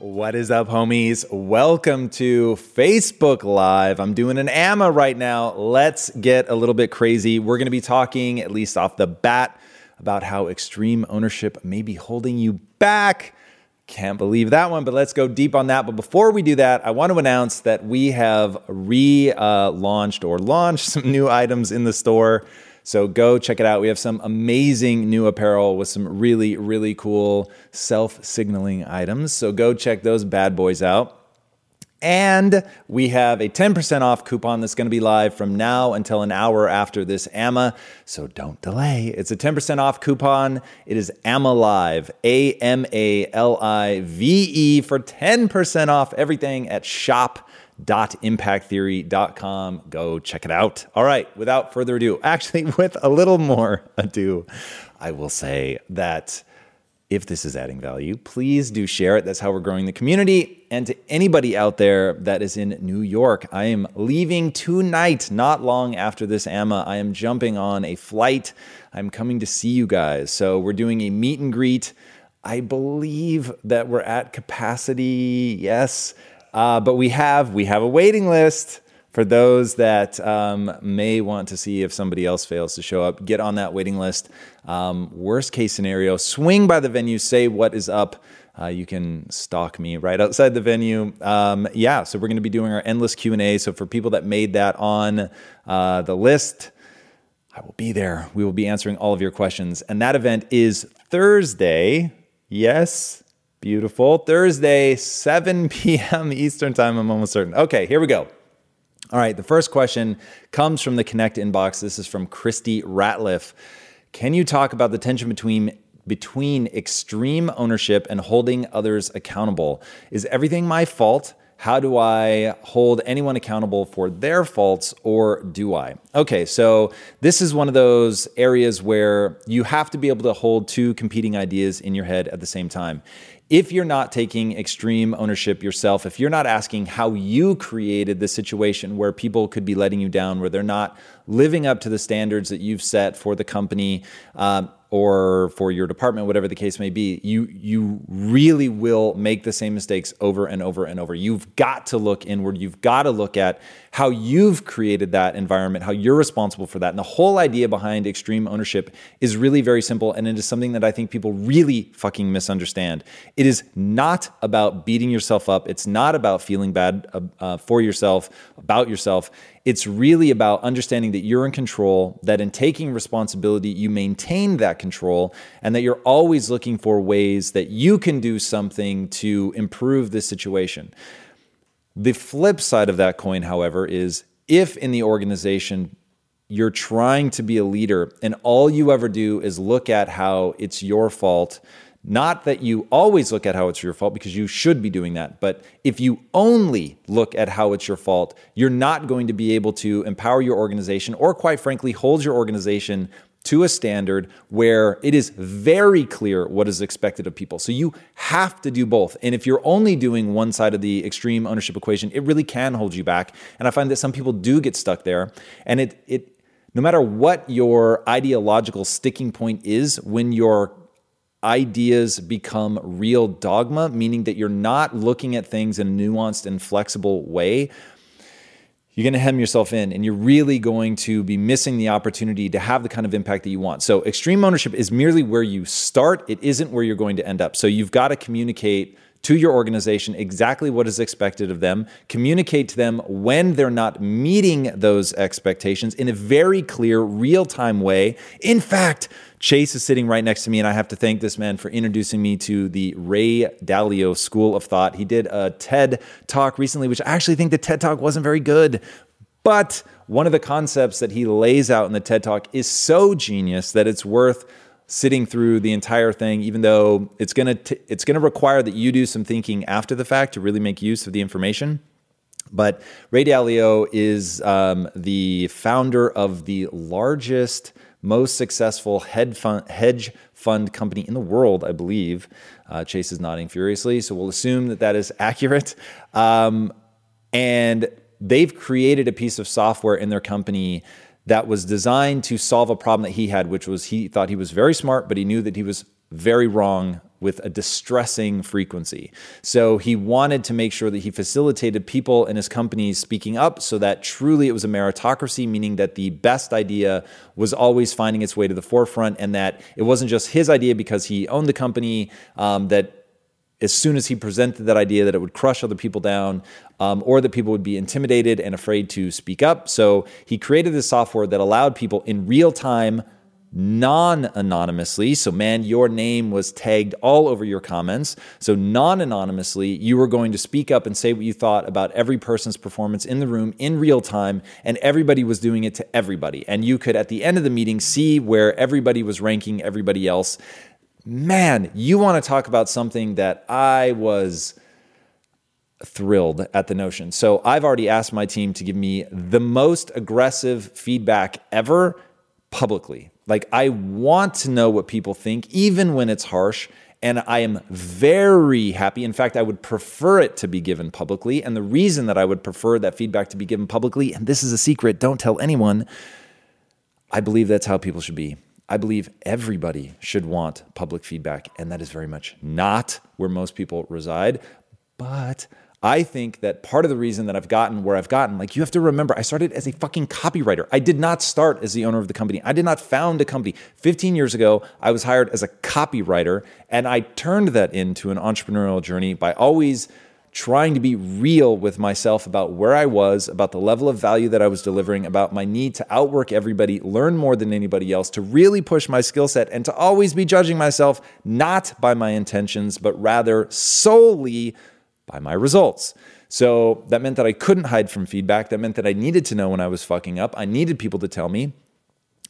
What is up, homies? Welcome to Facebook Live. I'm doing an AMA right now. Let's get a little bit crazy. We're going to be talking, at least off the bat, about how extreme ownership may be holding you back. Can't believe that one, but let's go deep on that. But before we do that, I want to announce that we have relaunched uh, or launched some new items in the store. So go check it out. We have some amazing new apparel with some really, really cool self signaling items. So go check those bad boys out. And we have a 10% off coupon that's going to be live from now until an hour after this AMA. So don't delay. It's a 10% off coupon. It is AMA Live, A M A L I V E, for 10% off everything at shop www.impacttheory.com. Go check it out. All right, without further ado, actually, with a little more ado, I will say that if this is adding value, please do share it. That's how we're growing the community. And to anybody out there that is in New York, I am leaving tonight, not long after this AMA. I am jumping on a flight. I'm coming to see you guys. So we're doing a meet and greet. I believe that we're at capacity. Yes. Uh, but we have we have a waiting list for those that um, may want to see if somebody else fails to show up. Get on that waiting list. Um, worst case scenario: swing by the venue, say what is up. Uh, you can stalk me right outside the venue. Um, yeah, so we're going to be doing our endless Q and A. So for people that made that on uh, the list. I will be there. We will be answering all of your questions. And that event is Thursday. Yes, Beautiful. Thursday, 7 p.m. Eastern Time, I'm almost certain. Okay, here we go. All right, the first question comes from the Connect inbox. This is from Christy Ratliff. Can you talk about the tension between between extreme ownership and holding others accountable? Is everything my fault? How do I hold anyone accountable for their faults or do I? Okay, so this is one of those areas where you have to be able to hold two competing ideas in your head at the same time if you're not taking extreme ownership yourself, if you're not asking how you created the situation where people could be letting you down, where they're not living up to the standards that you've set for the company, um, or for your department, whatever the case may be, you you really will make the same mistakes over and over and over. You've got to look inward. You've got to look at how you've created that environment, how you're responsible for that. And the whole idea behind extreme ownership is really very simple, and it is something that I think people really fucking misunderstand. It is not about beating yourself up. It's not about feeling bad uh, uh for yourself, about yourself. It's really about understanding that you're in control, that in taking responsibility, you maintain that control, and that you're always looking for ways that you can do something to improve the situation. The flip side of that coin, however, is if in the organization you're trying to be a leader and all you ever do is look at how it's your fault not that you always look at how it's your fault because you should be doing that, but if you only look at how it's your fault, you're not going to be able to empower your organization or, quite frankly, hold your organization to a standard where it is very clear what is expected of people. So you have to do both. And if you're only doing one side of the extreme ownership equation, it really can hold you back. And I find that some people do get stuck there. And it it no matter what your ideological sticking point is when your ideas become real dogma, meaning that you're not looking at things in a nuanced and flexible way, you're going to hem yourself in and you're really going to be missing the opportunity to have the kind of impact that you want. So, extreme ownership is merely where you start, it isn't where you're going to end up. So, you've got to communicate to your organization exactly what is expected of them, communicate to them when they're not meeting those expectations in a very clear, real time way. In fact, Chase is sitting right next to me, and I have to thank this man for introducing me to the Ray Dalio School of Thought. He did a TED talk recently, which I actually think the TED talk wasn't very good. But one of the concepts that he lays out in the TED talk is so genius that it's worth sitting through the entire thing, even though it's gonna t- it's gonna require that you do some thinking after the fact to really make use of the information. But Ray Dalio is um, the founder of the largest, most successful fund, hedge fund company in the world, I believe. Uh, Chase is nodding furiously, so we'll assume that that is accurate. Um, and they've created a piece of software in their company that was designed to solve a problem that he had, which was he thought he was very smart, but he knew that he was very wrong with a distressing frequency. So he wanted to make sure that he facilitated people in his companies speaking up so that truly it was a meritocracy, meaning that the best idea was always finding its way to the forefront and that it wasn't just his idea because he owned the company, um, that as soon as he presented that idea that it would crush other people down um, or that people would be intimidated and afraid to speak up. So he created this software that allowed people in real time, non anonymously. So, man, your name was tagged all over your comments. So, non anonymously, you were going to speak up and say what you thought about every person's performance in the room in real time. And everybody was doing it to everybody. And you could, at the end of the meeting, see where everybody was ranking everybody else man, you want to talk about something that I was thrilled at the notion. So I've already asked my team to give me the most aggressive feedback ever publicly. Like, I want to know what people think, even when it's harsh. And I am very happy. In fact, I would prefer it to be given publicly. And the reason that I would prefer that feedback to be given publicly, and this is a secret, don't tell anyone, I believe that's how people should be. I believe everybody should want public feedback, and that is very much not where most people reside. But I think that part of the reason that I've gotten where I've gotten, like you have to remember, I started as a fucking copywriter. I did not start as the owner of the company. I did not found a company. 15 years ago, I was hired as a copywriter, and I turned that into an entrepreneurial journey by always trying to be real with myself about where I was, about the level of value that I was delivering, about my need to outwork everybody, learn more than anybody else, to really push my skill set, and to always be judging myself not by my intentions, but rather solely by my results. So that meant that I couldn't hide from feedback. That meant that I needed to know when I was fucking up. I needed people to tell me.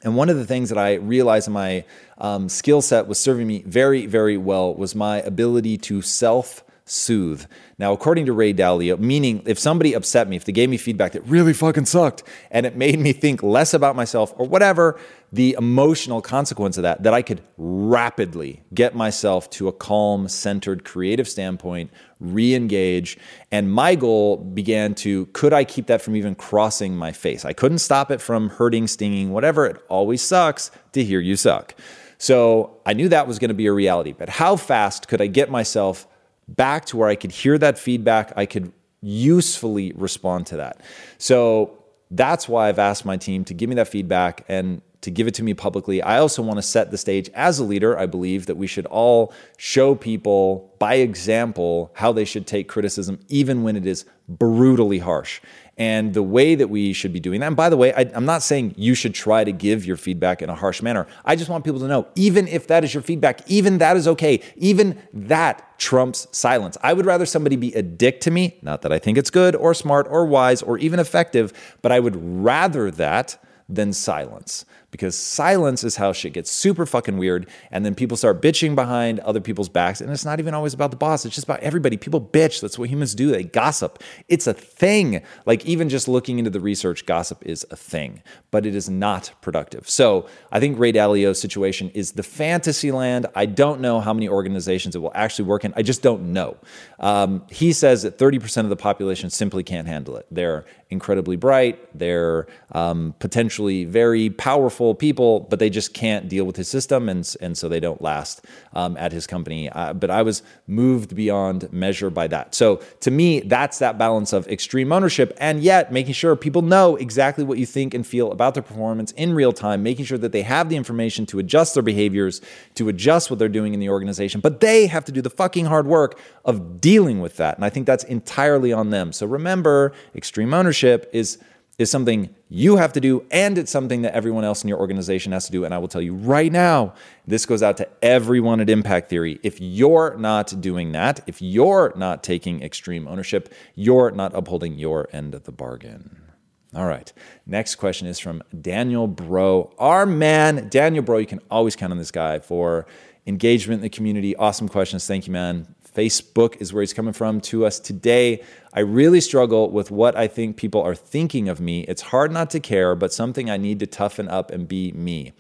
And one of the things that I realized my um, skill set was serving me very, very well was my ability to self soothe. Now, according to Ray Dalio, meaning if somebody upset me, if they gave me feedback that really fucking sucked and it made me think less about myself or whatever, the emotional consequence of that, that I could rapidly get myself to a calm, centered, creative standpoint, re engage. And my goal began to could I keep that from even crossing my face? I couldn't stop it from hurting, stinging, whatever. It always sucks to hear you suck. So I knew that was going to be a reality. But how fast could I get myself back to where I could hear that feedback, I could usefully respond to that. So that's why I've asked my team to give me that feedback and to give it to me publicly. I also want to set the stage as a leader. I believe that we should all show people by example how they should take criticism, even when it is brutally harsh and the way that we should be doing that. And by the way, I, am not saying you should try to give your feedback in a harsh manner. I just want people to know, even if that is your feedback, even that is okay. Even that trumps silence. I would rather somebody be a dick to me, not that I think it's good or smart or wise or even effective, but I would rather that than silence because silence is how shit gets super fucking weird. And then people start bitching behind other people's backs. And it's not even always about the boss, it's just about everybody. People bitch. That's what humans do. They gossip. It's a thing. Like, even just looking into the research, gossip is a thing, but it is not productive. So I think Ray Dalio's situation is the fantasy land. I don't know how many organizations it will actually work in. I just don't know. Um, he says that 30% of the population simply can't handle it. They're incredibly bright, they're um, potentially very powerful people, but they just can't deal with his system, and, and so they don't last um, at his company. Uh, but I was moved beyond measure by that. So to me, that's that balance of extreme ownership and yet making sure people know exactly what you think and feel about their performance in real time, making sure that they have the information to adjust their behaviors, to adjust what they're doing in the organization, but they have to do the fucking hard work of dealing with that. And I think that's entirely on them. So remember, extreme ownership is is something you have to do and it's something that everyone else in your organization has to do and I will tell you right now this goes out to everyone at Impact Theory if you're not doing that if you're not taking extreme ownership you're not upholding your end of the bargain all right. Next question is from Daniel Bro. Our man, Daniel Bro, you can always count on this guy for engagement in the community. Awesome questions. Thank you, man. Facebook is where he's coming from to us today. I really struggle with what I think people are thinking of me. It's hard not to care, but something I need to toughen up and be me.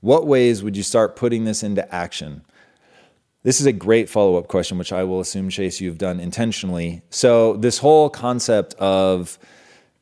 What ways would you start putting this into action? This is a great follow up question, which I will assume, Chase, you've done intentionally. So, this whole concept of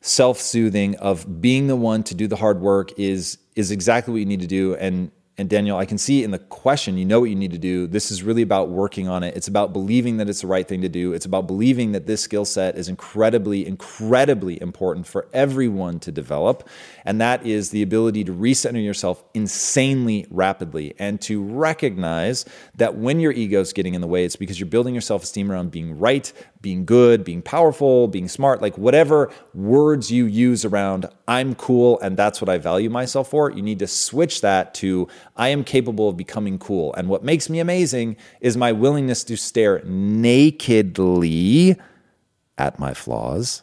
self soothing, of being the one to do the hard work, is, is exactly what you need to do. And and Daniel, I can see in the question, you know what you need to do. This is really about working on it. It's about believing that it's the right thing to do. It's about believing that this skill set is incredibly, incredibly important for everyone to develop. And that is the ability to recenter yourself insanely rapidly and to recognize that when your ego is getting in the way, it's because you're building your self esteem around being right, being good, being powerful, being smart, like whatever words you use around I'm cool and that's what I value myself for, you need to switch that to I am capable of becoming cool. And what makes me amazing is my willingness to stare nakedly at my flaws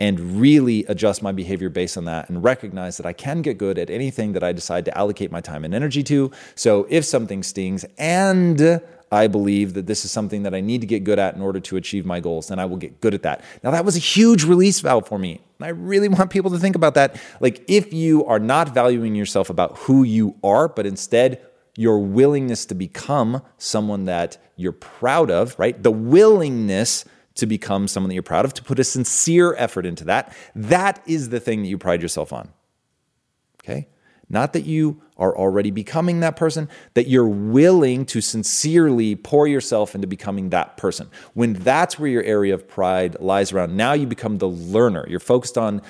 and really adjust my behavior based on that and recognize that I can get good at anything that I decide to allocate my time and energy to. So if something stings and I believe that this is something that I need to get good at in order to achieve my goals, then I will get good at that. Now, that was a huge release valve for me. And I really want people to think about that. Like, if you are not valuing yourself about who you are, but instead your willingness to become someone that you're proud of, right? The willingness to become someone that you're proud of, to put a sincere effort into that, that is the thing that you pride yourself on. Okay? Not that you are already becoming that person, that you're willing to sincerely pour yourself into becoming that person. When that's where your area of pride lies around, now you become the learner. You're focused on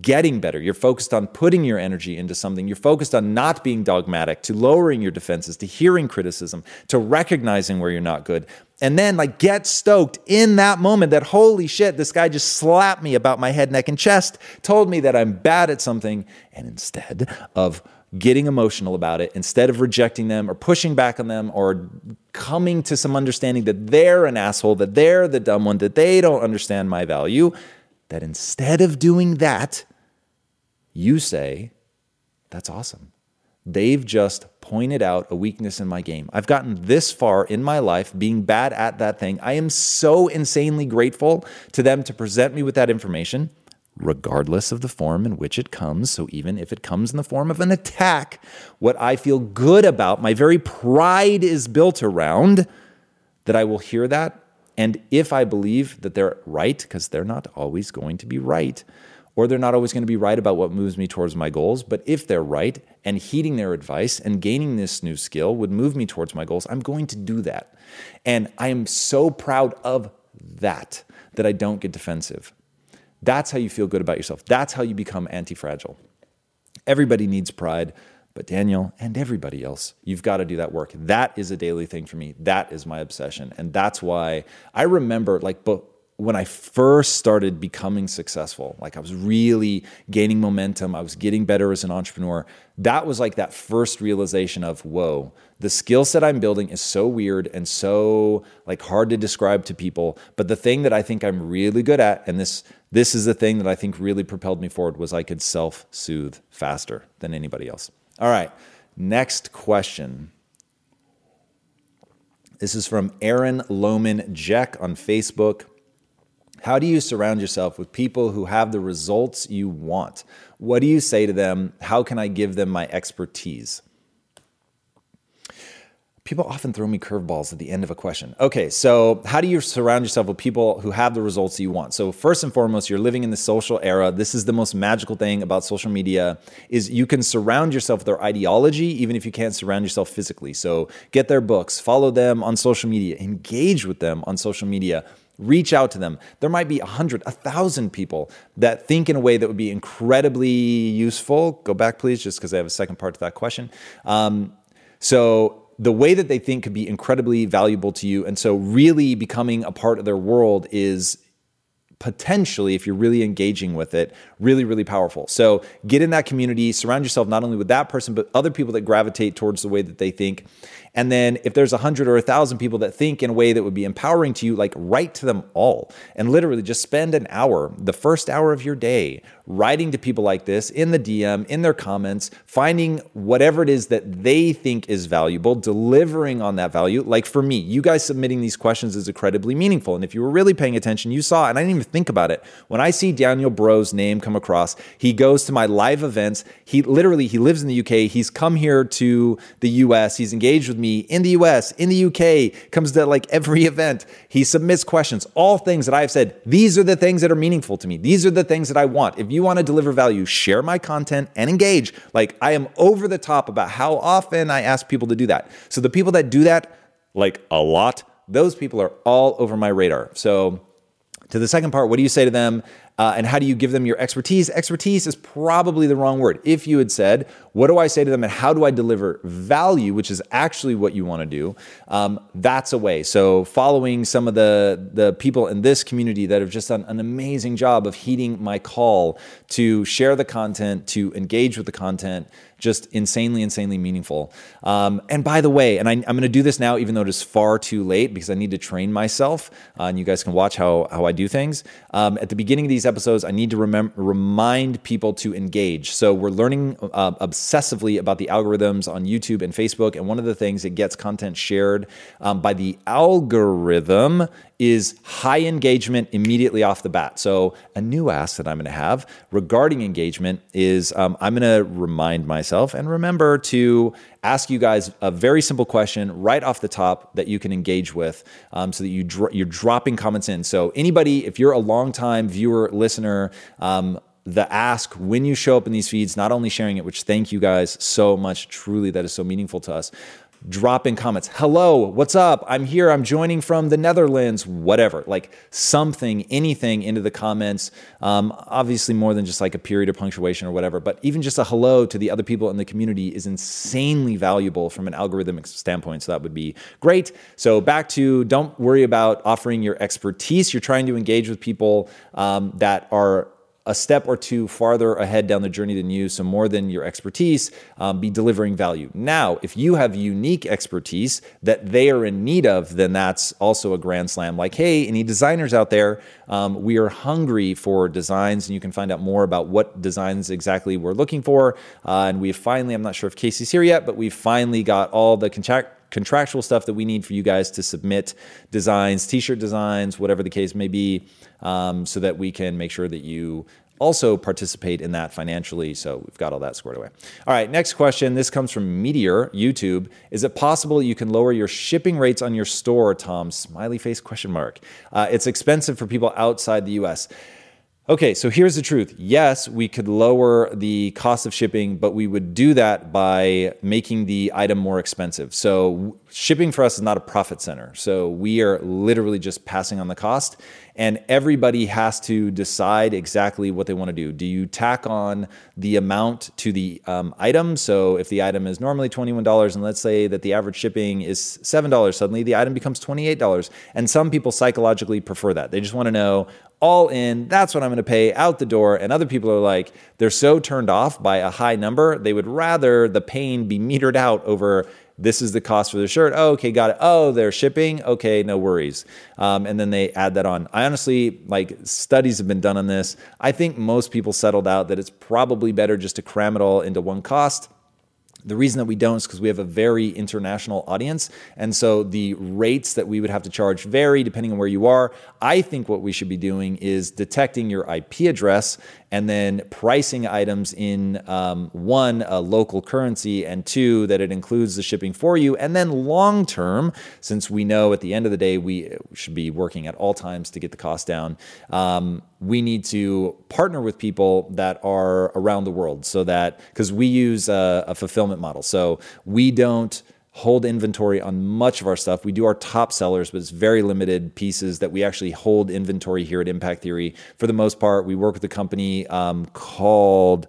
getting better. You're focused on putting your energy into something. You're focused on not being dogmatic, to lowering your defenses, to hearing criticism, to recognizing where you're not good. And then, like, get stoked in that moment that, holy shit, this guy just slapped me about my head, neck, and chest, told me that I'm bad at something. And instead of getting emotional about it instead of rejecting them or pushing back on them or coming to some understanding that they're an asshole, that they're the dumb one, that they don't understand my value, that instead of doing that, you say, That's awesome. They've just pointed out a weakness in my game. I've gotten this far in my life being bad at that thing. I am so insanely grateful to them to present me with that information regardless of the form in which it comes. So, even if it comes in the form of an attack, what I feel good about, my very pride is built around that I will hear that. And if I believe that they're right, because they're not always going to be right, or they're not always going to be right about what moves me towards my goals, but if they're right and heeding their advice and gaining this new skill would move me towards my goals, I'm going to do that. And I am so proud of that that I don't get defensive. That's how you feel good about yourself. That's how you become anti fragile. Everybody needs pride, but Daniel and everybody else, you've got to do that work. That is a daily thing for me. That is my obsession. And that's why I remember, like, but when I first started becoming successful, like I was really gaining momentum, I was getting better as an entrepreneur. That was like that first realization of, whoa, the skill set I'm building is so weird and so like hard to describe to people. But the thing that I think I'm really good at, and this this is the thing that I think really propelled me forward was I could self-soothe faster than anybody else. All right, next question. This is from Aaron Lohman Jack on Facebook. How do you surround yourself with people who have the results you want? What do you say to them? How can I give them my expertise? People often throw me curveballs at the end of a question. Okay, so how do you surround yourself with people who have the results you want? So first and foremost, you're living in the social era. This is the most magical thing about social media is you can surround yourself with their ideology even if you can't surround yourself physically. So get their books, follow them on social media, engage with them on social media reach out to them. There might be a hundred, a thousand people that think in a way that would be incredibly useful. Go back, please, just because I have a second part to that question. Um, so the way that they think could be incredibly valuable to you. And so, really becoming a part of their world is potentially, if you're really engaging with it, really, really powerful. So, get in that community, surround yourself not only with that person, but other people that gravitate towards the way that they think. And then if there's a hundred or a thousand people that think in a way that would be empowering to you, like write to them all and literally just spend an hour, the first hour of your day, writing to people like this in the DM, in their comments, finding whatever it is that they think is valuable, delivering on that value. Like for me, you guys submitting these questions is incredibly meaningful. And if you were really paying attention, you saw, and I didn't even think about it. When I see Daniel Bro's name come across, he goes to my live events. He literally, he lives in the UK. He's come here to the US. He's engaged with me in the US, in the UK, comes to like every event. He submits questions, all things that I've said. These are the things that are meaningful to me. These are the things that I want. If you you want to deliver value, share my content and engage. Like I am over the top about how often I ask people to do that. So the people that do that, like a lot, those people are all over my radar. So to the second part, what do you say to them? Uh, and how do you give them your expertise? Expertise is probably the wrong word. If you had said, What do I say to them and how do I deliver value, which is actually what you want to do, um, that's a way. So, following some of the, the people in this community that have just done an amazing job of heeding my call to share the content, to engage with the content, just insanely, insanely meaningful. Um, and by the way, and I, am going to do this now, even though it is far too late because I need to train myself, uh, and you guys can watch how, how I do things. Um, at the beginning of these episodes, I need to remem- remind people to engage. So we're learning uh, obsessively about the algorithms on YouTube and Facebook. And one of the things that gets content shared um, by the algorithm is high engagement immediately off the bat. So, a new ask that I'm going to have regarding engagement is um, I'm going to remind myself and remember to ask you guys a very simple question right off the top that you can engage with um, so that you dro- you're dropping comments in. So, anybody, if you're a long-time viewer, listener, um, the ask when you show up in these feeds, not only sharing it, which thank you guys so much, truly, that is so meaningful to us drop in comments. Hello, what's up? I'm here. I'm joining from the Netherlands, whatever. Like something, anything into the comments. Um, obviously, more than just like a period of punctuation or whatever, but even just a hello to the other people in the community is insanely valuable from an algorithmic standpoint. So that would be great. So back to don't worry about offering your expertise. You're trying to engage with people um, that are a step or two farther ahead down the journey than you, so more than your expertise, um, be delivering value. Now, if you have unique expertise that they are in need of, then that's also a grand slam. Like, hey, any designers out there, um, we are hungry for designs, and you can find out more about what designs exactly we're looking for. Uh, and we finally, I'm not sure if Casey's here yet, but we finally got all the contract contractual stuff that we need for you guys to submit designs, t-shirt designs, whatever the case may be, um, so that we can make sure that you also participate in that financially. So we've got all that squared away. All right, next question. This comes from Meteor, YouTube. Is it possible you can lower your shipping rates on your store, Tom? Smiley face question mark. Uh, it's expensive for people outside the US. Okay, so here's the truth. Yes, we could lower the cost of shipping, but we would do that by making the item more expensive. So, shipping for us is not a profit center. So, we are literally just passing on the cost, and everybody has to decide exactly what they want to do. Do you tack on the amount to the um, item? So, if the item is normally $21, and let's say that the average shipping is $7, suddenly the item becomes $28. And some people psychologically prefer that. They just want to know, all in, that's what I'm going to pay out the door. And other people are like, they're so turned off by a high number, they would rather the pain be metered out over This is the cost for the shirt. Oh, okay, got it. Oh, they're shipping. Okay, no worries. Um, and then they add that on. I honestly, like, studies have been done on this. I think most people settled out that it's probably better just to cram it all into one cost the reason that we don't is because we have a very international audience. And so the rates that we would have to charge vary depending on where you are. I think what we should be doing is detecting your IP address and then pricing items in um, one, a local currency, and two, that it includes the shipping for you. And then long term, since we know at the end of the day we should be working at all times to get the cost down, um, we need to partner with people that are around the world so that, because we use a, a fulfillment model. So we don't hold inventory on much of our stuff. We do our top sellers, but it's very limited pieces that we actually hold inventory here at Impact Theory. For the most part, we work with a company um, called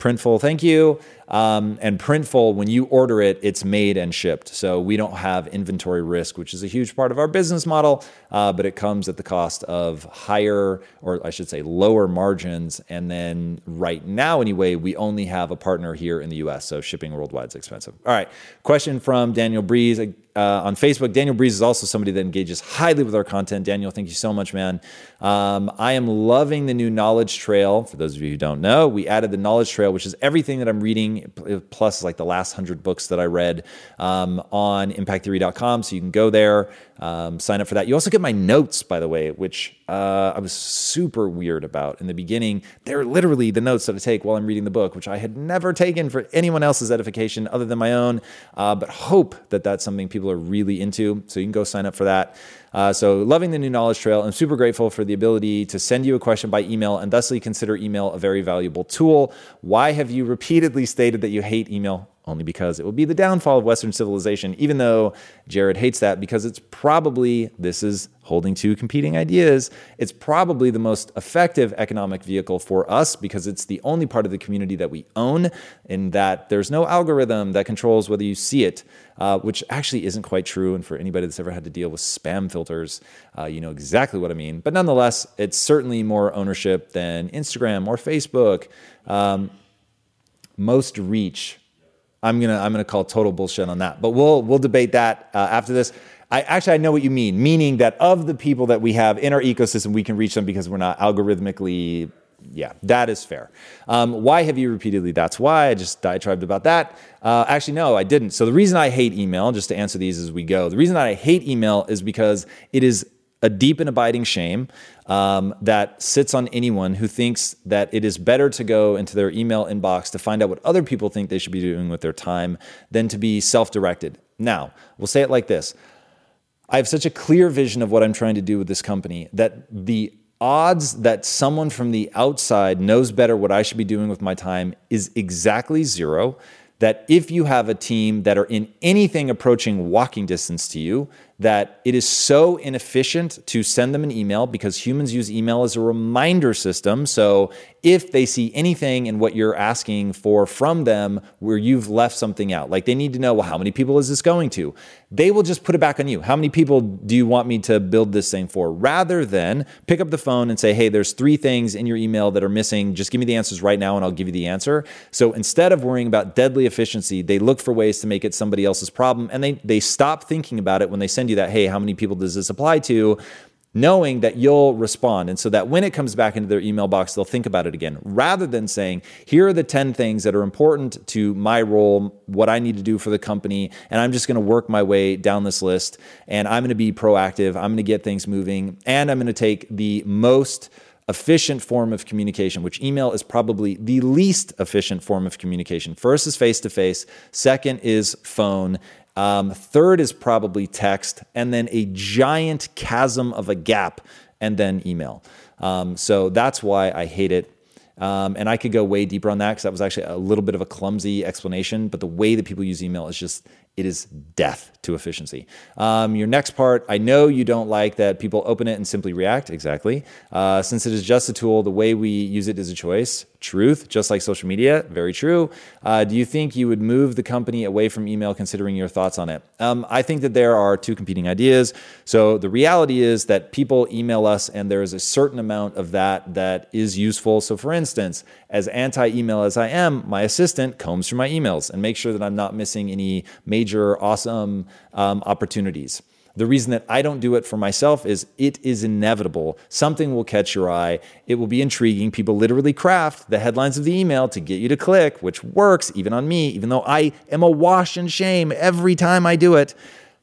Printful. Thank you. Um, and Printful, when you order it, it's made and shipped. So we don't have inventory risk, which is a huge part of our business model, uh, but it comes at the cost of higher, or I should say, lower margins. And then right now, anyway, we only have a partner here in the US. So shipping worldwide is expensive. All right. Question from Daniel Breeze uh, on Facebook. Daniel Breeze is also somebody that engages highly with our content. Daniel, thank you so much, man. Um, I am loving the new knowledge trail. For those of you who don't know, we added the knowledge trail, which is everything that I'm reading, plus like the last hundred books that I read um, on impacttheory.com. So you can go there, um, sign up for that. You also get my notes, by the way, which uh, I was super weird about in the beginning. They're literally the notes that I take while I'm reading the book, which I had never taken for anyone else's edification other than my own, uh, but hope that that's something people are really into. So you can go sign up for that. Uh, so, loving the new knowledge trail. I'm super grateful for the ability to send you a question by email and thusly consider email a very valuable tool. Why have you repeatedly stated that you hate email? only because it will be the downfall of Western civilization, even though Jared hates that because it's probably, this is holding two competing ideas, it's probably the most effective economic vehicle for us because it's the only part of the community that we own, in that there's no algorithm that controls whether you see it, uh, which actually isn't quite true. And for anybody that's ever had to deal with spam filters, uh, you know exactly what I mean. But nonetheless, it's certainly more ownership than Instagram or Facebook. Um, most reach I'm gonna I'm gonna call total bullshit on that. But we'll we'll debate that uh, after this. I actually I know what you mean, meaning that of the people that we have in our ecosystem, we can reach them because we're not algorithmically. Yeah, that is fair. Um, why have you repeatedly? That's why I just diatribed about that. Uh, actually, no, I didn't. So the reason I hate email, just to answer these as we go, the reason that I hate email is because it is a deep and abiding shame um, that sits on anyone who thinks that it is better to go into their email inbox to find out what other people think they should be doing with their time than to be self directed. Now, we'll say it like this I have such a clear vision of what I'm trying to do with this company that the odds that someone from the outside knows better what I should be doing with my time is exactly zero. That if you have a team that are in anything approaching walking distance to you, that it is so inefficient to send them an email because humans use email as a reminder system. So if they see anything in what you're asking for from them where you've left something out, like they need to know, well, how many people is this going to? They will just put it back on you. How many people do you want me to build this thing for? Rather than pick up the phone and say, hey, there's three things in your email that are missing. Just give me the answers right now and I'll give you the answer. So instead of worrying about deadly efficiency, they look for ways to make it somebody else's problem and they, they stop thinking about it when they send you that, hey, how many people does this apply to? knowing that you'll respond. And so that when it comes back into their email box, they'll think about it again rather than saying, here are the 10 things that are important to my role, what I need to do for the company. And I'm just going to work my way down this list and I'm going to be proactive. I'm going to get things moving and I'm going to take the most efficient form of communication, which email is probably the least efficient form of communication. First is face to face, second is phone, um, third is probably text, and then a giant chasm of a gap, and then email. Um, so that's why I hate it. Um, and I could go way deeper on that because that was actually a little bit of a clumsy explanation. But the way that people use email is just it is death to efficiency. Um, your next part, I know you don't like that people open it and simply react. Exactly. Uh, since it is just a tool, the way we use it is a choice. Truth, just like social media. Very true. Uh, do you think you would move the company away from email considering your thoughts on it? Um, I think that there are two competing ideas. So the reality is that people email us and there is a certain amount of that that is useful. So for instance, as anti email as I am, my assistant combs through my emails and makes sure that I'm not missing any major awesome um, opportunities. The reason that I don't do it for myself is it is inevitable. Something will catch your eye. It will be intriguing. People literally craft the headlines of the email to get you to click, which works even on me, even though I am a wash and shame every time I do it.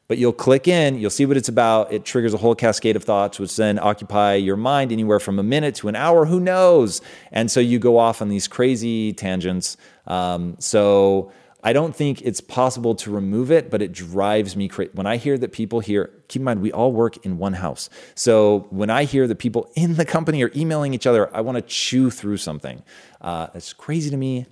But you'll click in, you'll see what it's about. It triggers a whole cascade of thoughts, which then occupy your mind anywhere from a minute to an hour, who knows? And so you go off on these crazy tangents. Um, so I don't think it's possible to remove it, but it drives me crazy. When I hear that people here, keep in mind, we all work in one house. So when I hear that people in the company are emailing each other, I want to chew through something. Uh, it's crazy to me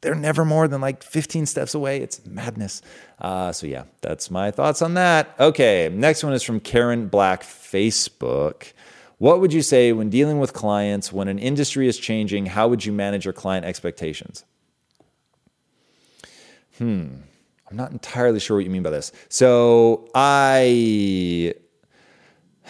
they're never more than like 15 steps away. It's madness. Uh, so, yeah, that's my thoughts on that. Okay, next one is from Karen Black, Facebook. What would you say when dealing with clients when an industry is changing? How would you manage your client expectations? Hmm, I'm not entirely sure what you mean by this. So, I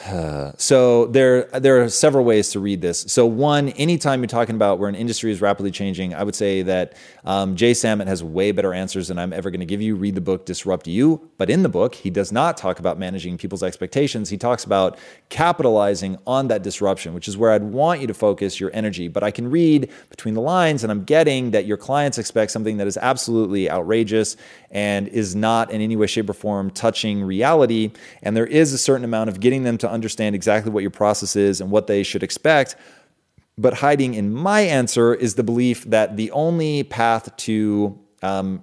so there, there are several ways to read this. So one, anytime you're talking about where an industry is rapidly changing, I would say that um, Jay Samit has way better answers than I'm ever going to give you. Read the book Disrupt You, but in the book, he does not talk about managing people's expectations. He talks about capitalizing on that disruption, which is where I'd want you to focus your energy. But I can read between the lines, and I'm getting that your clients expect something that is absolutely outrageous and is not in any way, shape, or form touching reality. And there is a certain amount of getting them to understand exactly what your process is and what they should expect. But hiding in my answer is the belief that the only path to um,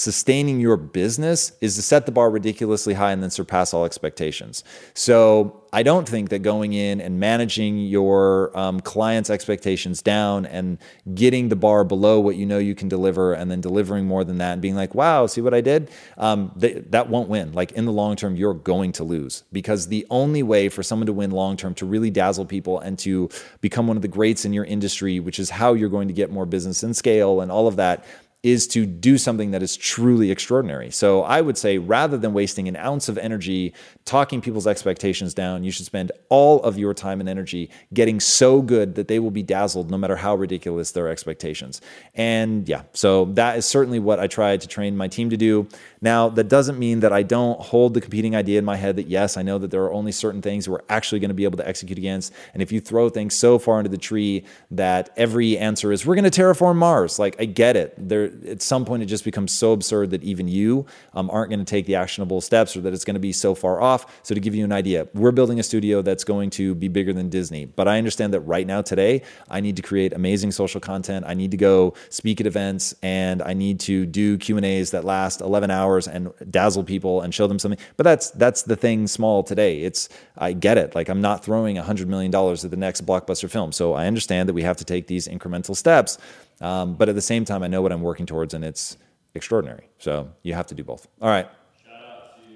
sustaining your business is to set the bar ridiculously high and then surpass all expectations. So I don't think that going in and managing your um, clients' expectations down and getting the bar below what you know you can deliver and then delivering more than that and being like, wow, see what I did? Um, that won't win. Like in the long term, you're going to lose because the only way for someone to win long term, to really dazzle people and to become one of the greats in your industry, which is how you're going to get more business and scale and all of that, is to do something that is truly extraordinary. So I would say rather than wasting an ounce of energy talking people's expectations down, you should spend all of your time and energy getting so good that they will be dazzled no matter how ridiculous their expectations. And yeah, so that is certainly what I try to train my team to do. Now, that doesn't mean that I don't hold the competing idea in my head that yes, I know that there are only certain things we're actually going to be able to execute against. And if you throw things so far into the tree that every answer is we're going to terraform Mars, like I get it. There at some point it just becomes so absurd that even you um, aren't going to take the actionable steps or that it's going to be so far off. So to give you an idea, we're building a studio that's going to be bigger than Disney. But I understand that right now today, I need to create amazing social content. I need to go speak at events and I need to do Q&As that last 11 hours and dazzle people and show them something. But that's that's the thing small today. It's I get it. Like I'm not throwing a hundred million dollars at the next blockbuster film. So I understand that we have to take these incremental steps. Um, but at the same time, I know what I'm working towards, and it's extraordinary. So you have to do both. All right. Shout out to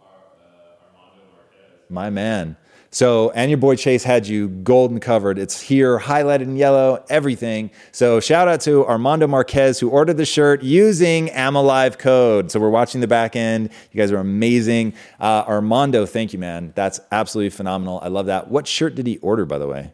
our, uh, Armando Marquez. My man. So, and your boy Chase had you golden covered. It's here, highlighted in yellow, everything. So, shout out to Armando Marquez who ordered the shirt using AMA Live code. So, we're watching the back end. You guys are amazing. Uh, Armando, thank you, man. That's absolutely phenomenal. I love that. What shirt did he order, by the way?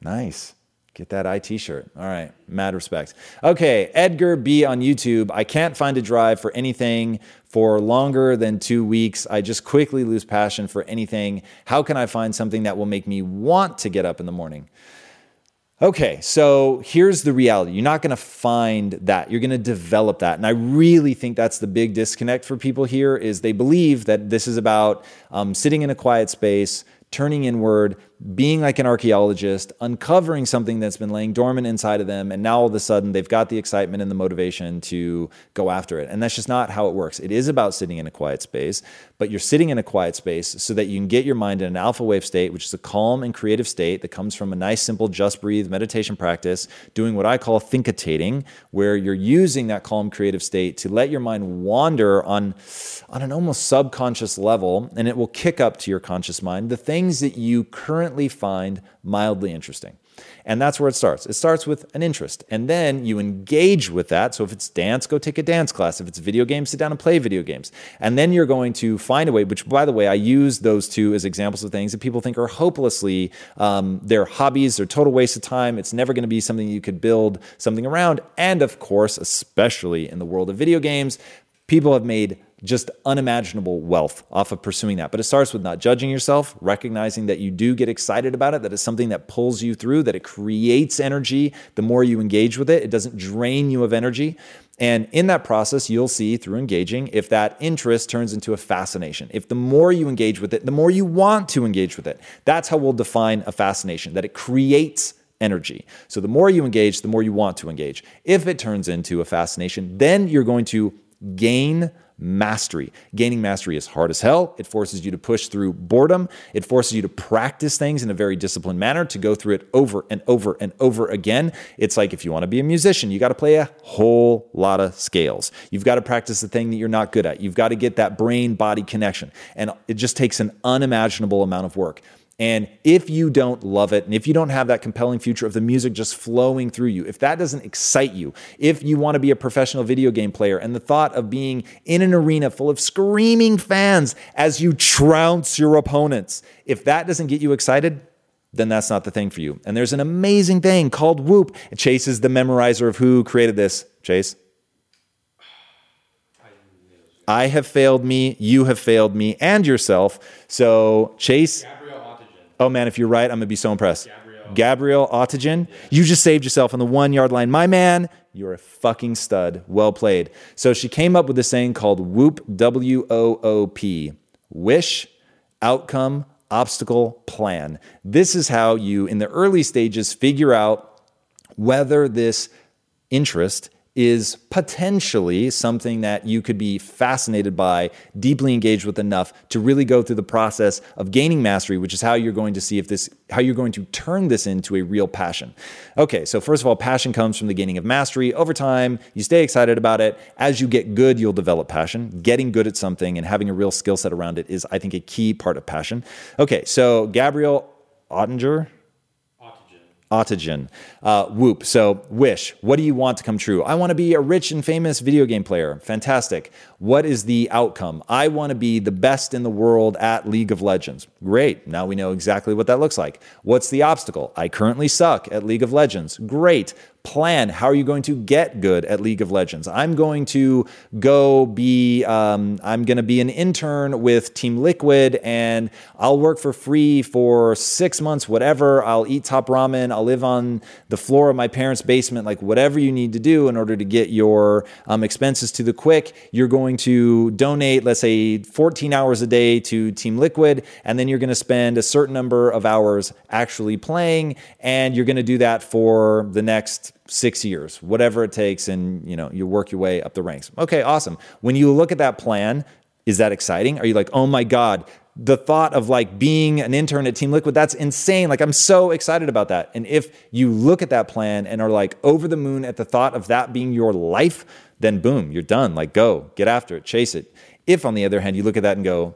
Nice. Get that IT shirt. All right. Mad respect. Okay. Edgar B on YouTube. I can't find a drive for anything for longer than two weeks. I just quickly lose passion for anything. How can I find something that will make me want to get up in the morning? Okay, so here's the reality. You're not to find that. You're to develop that. And I really think that's the big disconnect for people here is they believe that this is about um, sitting in a quiet space, turning inward, being like an archaeologist, uncovering something that's been laying dormant inside of them, and now all of a sudden they've got the excitement and the motivation to go after it. And that's just not how it works. It is about sitting in a quiet space, but you're sitting in a quiet space so that you can get your mind in an alpha wave state, which is a calm and creative state that comes from a nice, simple, just breathe meditation practice, doing what I call thinkitating, where you're using that calm, creative state to let your mind wander on, on an almost subconscious level, and it will kick up to your conscious mind the things that you currently currently find mildly interesting. And that's where it starts. It starts with an interest. And then you engage with that. So if it's dance, go take a dance class. If it's video games, sit down and play video games. And then you're going to find a way, which, by the way, I use those two as examples of things that people think are hopelessly, um, hobbies, they're total waste of time. It's never going to be something you could build something around. And of course, especially in the world of video games, people have made just unimaginable wealth off of pursuing that. But it starts with not judging yourself, recognizing that you do get excited about it, that it's something that pulls you through, that it creates energy. The more you engage with it, it doesn't drain you of energy. And in that process, you'll see through engaging if that interest turns into a fascination. If the more you engage with it, the more you want to engage with it. That's how we'll define a fascination, that it creates energy. So the more you engage, the more you want to engage. If it turns into a fascination, then you're going to gain mastery. Gaining mastery is hard as hell. It forces you to push through boredom. It forces you to practice things in a very disciplined manner, to go through it over and over and over again. It's like if you want to be a musician, you got to play a whole lot of scales. You've got to practice the thing that you're not good at. You've got to get that brain body connection. And it just takes an unimaginable amount of work. And if you don't love it, and if you don't have that compelling future of the music just flowing through you, if that doesn't excite you, if you want to be a professional video game player and the thought of being in an arena full of screaming fans as you trounce your opponents, if that doesn't get you excited, then that's not the thing for you. And there's an amazing thing called WOOP. Chase is the memorizer of who created this. Chase? I have failed me, you have failed me, and yourself. So, Chase. Oh man, if you're right, I'm gonna be so impressed. Gabriel, Gabriel Oettingen, you just saved yourself on the one yard line. My man, you're a fucking stud. Well played. So she came up with a saying called WOOP W O O P. Wish, outcome, obstacle, plan. This is how you, in the early stages, figure out whether this interest is potentially something that you could be fascinated by, deeply engaged with enough to really go through the process of gaining mastery, which is how you're going to see if this, how you're going to turn this into a real passion. Okay, so first of all, passion comes from the gaining of mastery. Over time, you stay excited about it. As you get good, you'll develop passion. Getting good at something and having a real skill set around it is, I think, a key part of passion. Okay, so Gabriel Oettingen, Oettingen. Uh, WOOP. So, wish. What do you want to come true? I want to be a rich and famous video game player. Fantastic. What is the outcome? I want to be the best in the world at League of Legends. Great. Now we know exactly what that looks like. What's the obstacle? I currently suck at League of Legends. Great plan. How are you going to get good at League of Legends? I'm going to go be, um, I'm going to be an intern with Team Liquid and I'll work for free for six months, whatever. I'll eat top ramen. I'll live on the floor of my parents' basement, like whatever you need to do in order to get your um, expenses to the quick. You're going to donate, let's say, 14 hours a day to Team Liquid, and then you're going to spend a certain number of hours actually playing, and you're going to do that for the next six years, whatever it takes, and you know you work your way up the ranks. Okay, awesome. When you look at that plan, is that exciting? Are you like, oh my god, the thought of like being an intern at Team Liquid, that's insane. Like I'm so excited about that. And if you look at that plan and are like over the moon at the thought of that being your life, then boom, you're done. Like go, get after it, chase it. If on the other hand you look at that and go,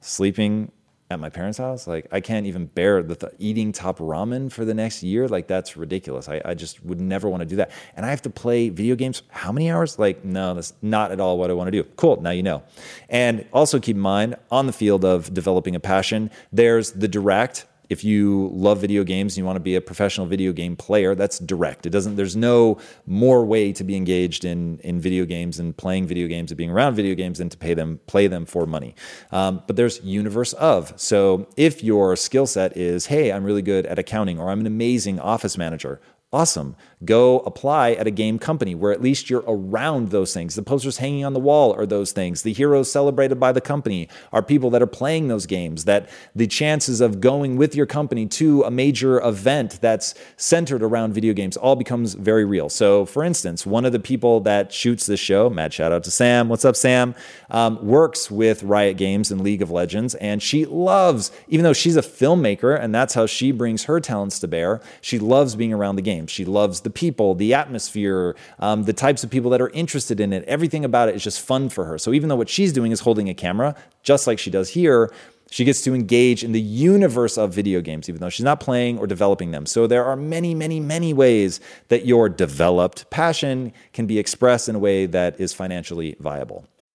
sleeping at my parents' house. Like I can't even bear the th- eating top ramen for the next year. Like that's ridiculous. I, I just would never want to do that. And I have to play video games. How many hours? Like no, that's not at all what I want to do. Cool. Now you know. And also keep in mind on the field of developing a passion, there's the direct if you love video games and you want to be a professional video game player, that's direct. It doesn't. There's no more way to be engaged in in video games and playing video games and being around video games than to pay them play them for money. Um, but there's universe of. So if your skill set is, hey, I'm really good at accounting, or I'm an amazing office manager, awesome. Go apply at a game company where at least you're around those things. The posters hanging on the wall are those things. The heroes celebrated by the company are people that are playing those games. That the chances of going with your company to a major event that's centered around video games all becomes very real. So, for instance, one of the people that shoots this show, mad shout out to Sam. What's up, Sam? Um, works with Riot Games and League of Legends, and she loves, even though she's a filmmaker and that's how she brings her talents to bear, she loves being around the game. She loves the people, the atmosphere, um, the types of people that are interested in it. Everything about it is just fun for her. So even though what she's doing is holding a camera, just like she does here, She gets to engage in the universe of video games, even though she's not playing or developing them. So there are many, many, many ways that your developed passion can be expressed in a way that is financially viable.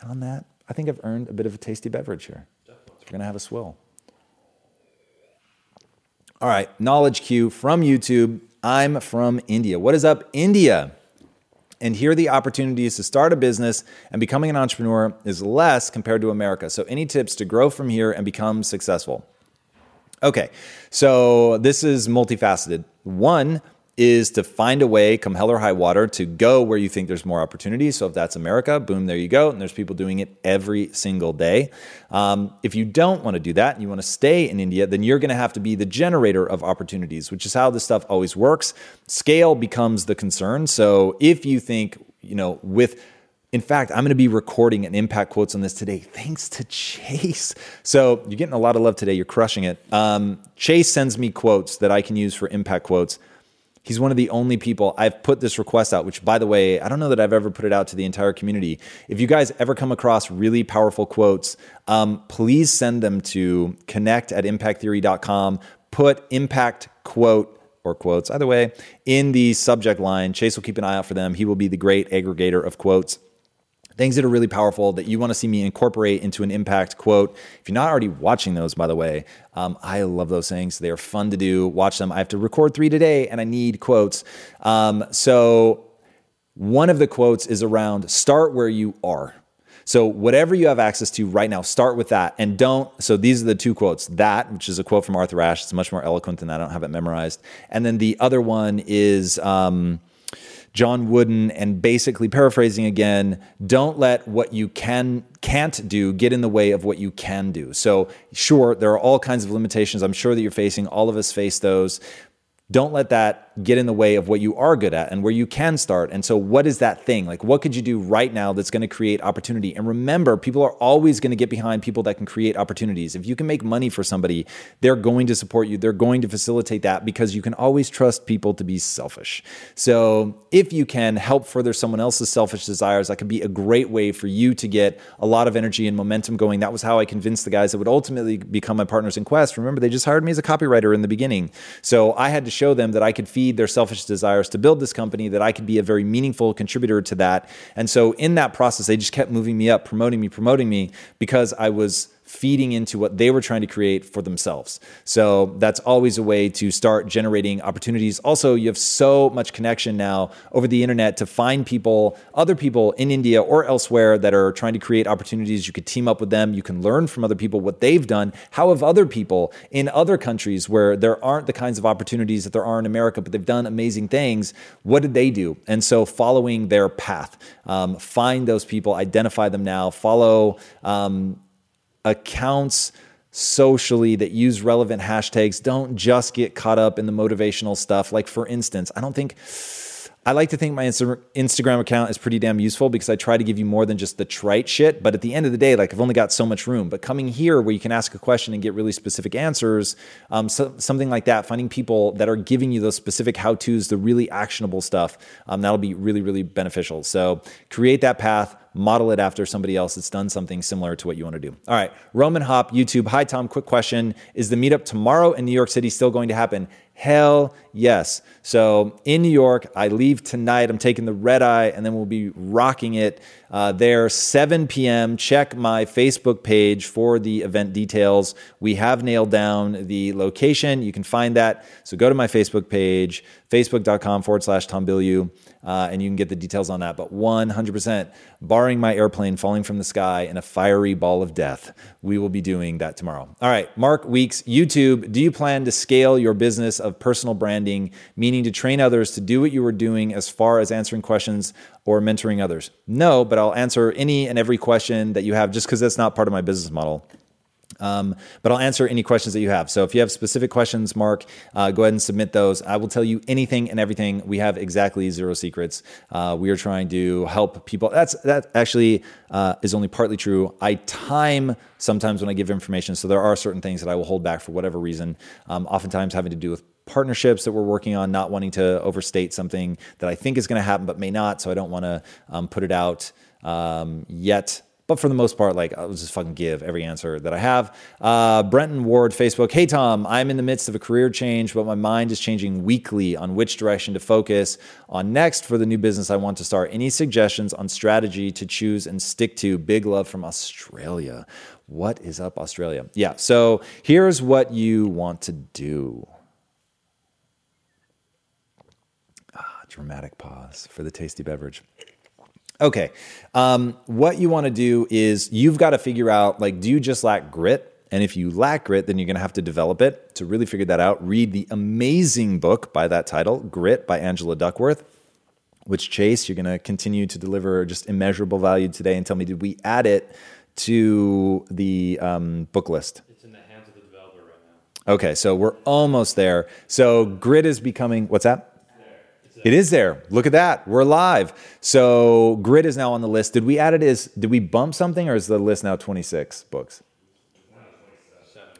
And on that, I think I've earned a bit of a tasty beverage here. So we're going to have a swill. All right. Knowledge cue from YouTube. I'm from India. What is up, India? And here the opportunities to start a business and becoming an entrepreneur is less compared to America. So, any tips to grow from here and become successful? Okay, so this is multifaceted. One is to find a way, come hell or high water, to go where you think there's more opportunities. So if that's America, boom, there you go. And there's people doing it every single day. Um, if you don't want to do that and you want to stay in India, then you're going to have to be the generator of opportunities, which is how this stuff always works. Scale becomes the concern. So if you think, you know, with in fact, I'm going to be recording an impact quotes on this today, thanks to Chase. So you're getting a lot of love today. You're crushing it. Um, Chase sends me quotes that I can use for impact quotes. He's one of the only people I've put this request out, which, by the way, I don't know that I've ever put it out to the entire community. If you guys ever come across really powerful quotes, um, please send them to connect at impacttheory.com. Put impact quote or quotes, either way, in the subject line. Chase will keep an eye out for them. He will be the great aggregator of quotes things that are really powerful that you want to see me incorporate into an impact quote. If you're not already watching those, by the way, um, I love those things. They are fun to do. Watch them. I have to record three today and I need quotes. Um, so, one of the quotes is around start where you are. So, whatever you have access to right now, start with that and don't. So, these are the two quotes that, which is a quote from Arthur Ashe, it's much more eloquent than that. I don't have it memorized. And then the other one is, um, John Wooden, and basically paraphrasing again, don't let what you can can't do get in the way of what you can do. So, sure, there are all kinds of limitations. I'm sure that you're facing. All of us face those. Don't let that get in the way of what you are good at and where you can start. And so, what is that thing? Like, what could you do right now that's going to create opportunity? And remember, people are always going to get behind people that can create opportunities. If you can make money for somebody, they're going to support you, they're going to facilitate that because you can always trust people to be selfish. So, if you can help further someone else's selfish desires, that could be a great way for you to get a lot of energy and momentum going. That was how I convinced the guys that would ultimately become my partners in Quest. Remember, they just hired me as a copywriter in the beginning. So, I had to show them that I could feed feed their selfish desires to build this company, that I could be a very meaningful contributor to that. And so in that process, they just kept moving me up, promoting me, promoting me because I was feeding into what they were trying to create for themselves. So that's always a way to start generating opportunities. Also, you have so much connection now over the internet to find people, other people in India or elsewhere that are trying to create opportunities. You could team up with them. You can learn from other people what they've done. How have other people in other countries where there aren't the kinds of opportunities that there are in America, but they've done amazing things, what did they do? And so following their path, um, find those people, identify them now, follow. Um, accounts socially that use relevant hashtags. Don't just get caught up in the motivational stuff. Like, for instance, I don't think. I like to think my Instagram account is pretty damn useful because I try to give you more than just the trite shit. But at the end of the day, like I've only got so much room. But coming here where you can ask a question and get really specific answers, um, so, something like that, finding people that are giving you those specific how to's, the really actionable stuff, um, that'll be really, really beneficial. So create that path model it after somebody else that's done something similar to what you want to do. All right, Roman Hop, YouTube. Hi, Tom. Quick question Is the meetup tomorrow in New York City still going to happen? Hell yes. So in New York, I leave tonight. I'm taking the red eye and then we'll be rocking it uh, there, 7 p.m. Check my Facebook page for the event details. We have nailed down the location. You can find that. So go to my Facebook page, facebook.com forward slash Tom Bilyeu uh, and you can get the details on that. But 100%, barring my airplane falling from the sky in a fiery ball of death, we will be doing that tomorrow. All right, Mark Weeks, YouTube. Do you plan to scale your business of personal branding, meaning to train others to do what you were doing as far as answering questions or mentoring others? No, but I'll answer any and every question that you have just because that's not part of my business model. Um, but I'll answer any questions that you have. So if you have specific questions, Mark, uh, go ahead and submit those. I will tell you anything and everything. We have exactly zero secrets. Uh, we are trying to help people. That's that actually uh, is only partly true. I time sometimes when I give information, so there are certain things that I will hold back for whatever reason. Um, oftentimes having to do with partnerships that we're working on, not wanting to overstate something that I think is going to happen but may not. So I don't want to um, put it out um, yet but for the most part, like I'll just fucking give every answer that I have. Uh, Brenton Ward, Facebook. Hey, Tom, I'm in the midst of a career change, but my mind is changing weekly on which direction to focus on next for the new business I want to start. Any suggestions on strategy to choose and stick to? Big love from Australia. What is up, Australia? Yeah, so here's what you want to do. Ah, dramatic pause for the tasty beverage. Okay. Um, what you want to do is you've got to figure out like, do you just lack grit? And if you lack grit, then you're going to have to develop it. To really figure that out, read the amazing book by that title, Grit by Angela Duckworth, which Chase, you're going to continue to deliver just immeasurable value today. And tell me, did we add it to the um, book list? It's in the hands of the developer right now. Okay, so we're almost there. So Grit is becoming, what's that? It is there. Look at that. We're live. So Grit is now on the list. Did we add it as did we bump something or is the list now 26 books?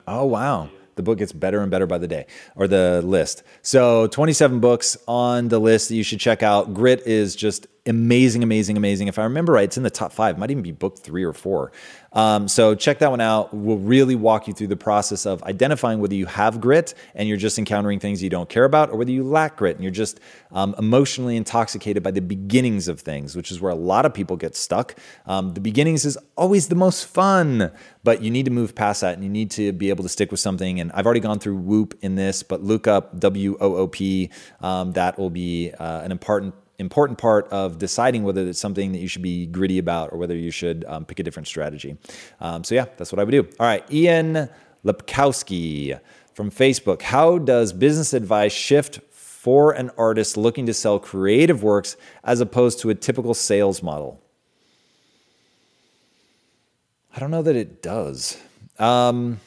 Oh wow. The book gets better and better by the day or the list. So 27 books on the list that you should check out. Grit is just amazing, amazing, amazing. If I remember right, it's in the top five. Might even be book three or four. Um, so check that one out. We'll really walk you through the process of identifying whether you have grit and you're just encountering things you don't care about, or whether you lack grit and you're just um, emotionally intoxicated by the beginnings of things, which is where a lot of people get stuck. Um, the beginnings is always the most fun, but you need to move past that and you need to be able to stick with something. And I've already gone through WOOP in this, but look up W O O P. Um, that will be uh, an important important part of deciding whether it's something that you should be gritty about or whether you should um, pick a different strategy. Um, so, yeah, that's what I would do. All right, Ian Lepkowski from Facebook. How does business advice shift for an artist looking to sell creative works as opposed to a typical sales model? I don't know that it does. Um,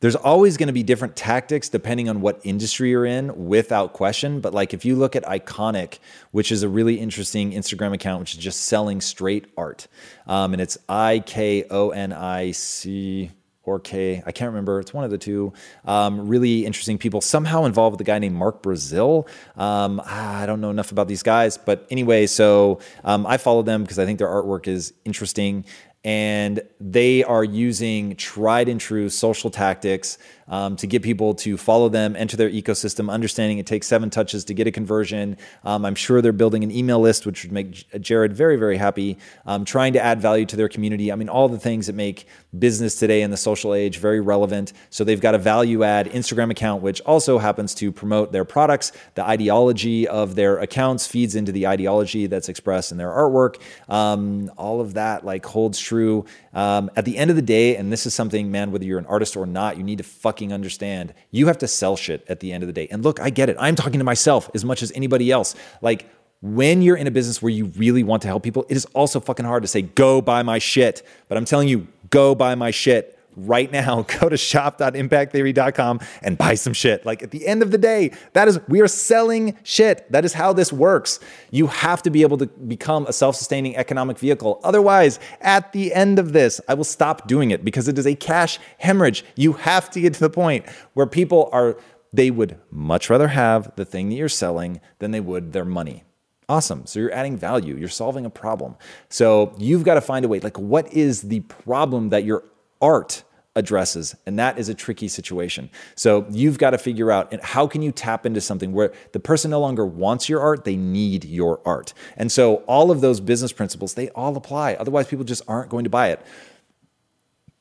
there's always going to be different tactics depending on what industry you're in, without question. But like if you look at Iconic, which is a really interesting Instagram account, which is just selling straight art, um, and it's I K O N I C or K, I can't remember. It's one of the two. Um, really interesting people. Somehow involved with a guy named Mark Brazil. Um, I don't know enough about these guys, but anyway, so um, I follow them because I think their artwork is interesting and they are using tried and true social tactics um, to get people to follow them, enter their ecosystem, understanding it takes seven touches to get a conversion. Um, I'm sure they're building an email list, which would make Jared very, very happy, um, trying to add value to their community. I mean, all the things that make business today in the social age very relevant. So they've got a value add Instagram account, which also happens to promote their products. The ideology of their accounts feeds into the ideology that's expressed in their artwork. Um, all of that like holds true. Um, at the end of the day, and this is something, man, whether you're an artist or not, you need to fucking understand. You have to sell shit at the end of the day. And look, I get it. I'm talking to myself as much as anybody else. Like, when you're in a business where you really want to help people, it is also fucking hard to say, go buy my shit. But I'm telling you, go buy my shit right now. Go to shop.impacttheory.com and buy some shit. Like at the end of the day, that is, we are selling shit. That is how this works. You have to be able to become a self sustaining economic vehicle. Otherwise, at the end of this, I will stop doing it because it is a cash hemorrhage. You have to get to the point where people are, they would much rather have the thing that you're selling than they would their money. Awesome. So you're adding value, you're solving a problem. So you've got to find a way. Like, what is the problem that your art addresses and that is a tricky situation so you've got to figure out how can you tap into something where the person no longer wants your art they need your art and so all of those business principles they all apply otherwise people just aren't going to buy it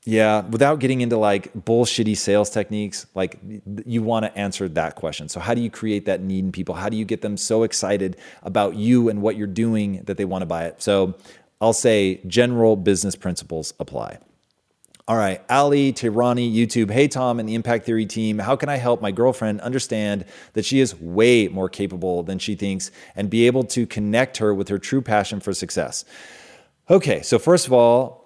yeah without getting into like bullshitty sales techniques like you want to answer that question so how do you create that need in people how do you get them so excited about you and what you're doing that they want to buy it so i'll say general business principles apply all right, Ali Tirani, YouTube. Hey, Tom and the Impact Theory team. How can I help my girlfriend understand that she is way more capable than she thinks and be able to connect her with her true passion for success? Okay, so first of all,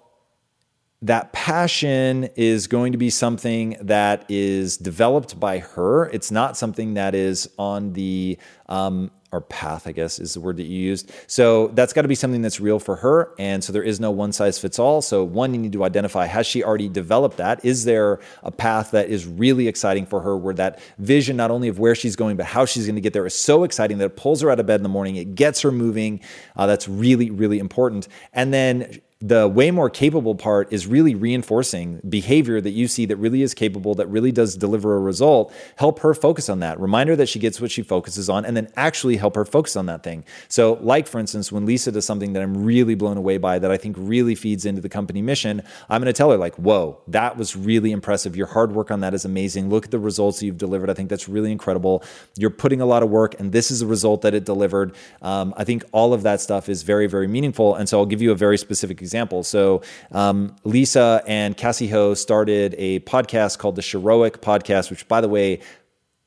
that passion is going to be something that is developed by her. It's not something that is on the um, or path, I guess is the word that you used. So that's got to be something that's real for her. And so there is no one size fits all. So, one, you need to identify has she already developed that? Is there a path that is really exciting for her where that vision, not only of where she's going, but how she's going to get there, is so exciting that it pulls her out of bed in the morning? It gets her moving. Uh, that's really, really important. And then the way more capable part is really reinforcing behavior that you see that really is capable, that really does deliver a result. Help her focus on that. Remind her that she gets what she focuses on, and then actually help her focus on that thing. So, like for instance, when Lisa does something that I'm really blown away by that I think really feeds into the company mission, I'm going to tell her, like, whoa, that was really impressive. Your hard work on that is amazing. Look at the results you've delivered. I think that's really incredible. You're putting a lot of work, and this is a result that it delivered. Um, I think all of that stuff is very, very meaningful. And so, I'll give you a very specific example So um, Lisa and Cassey Ho started a podcast called the Sheroic Podcast, which, by the way,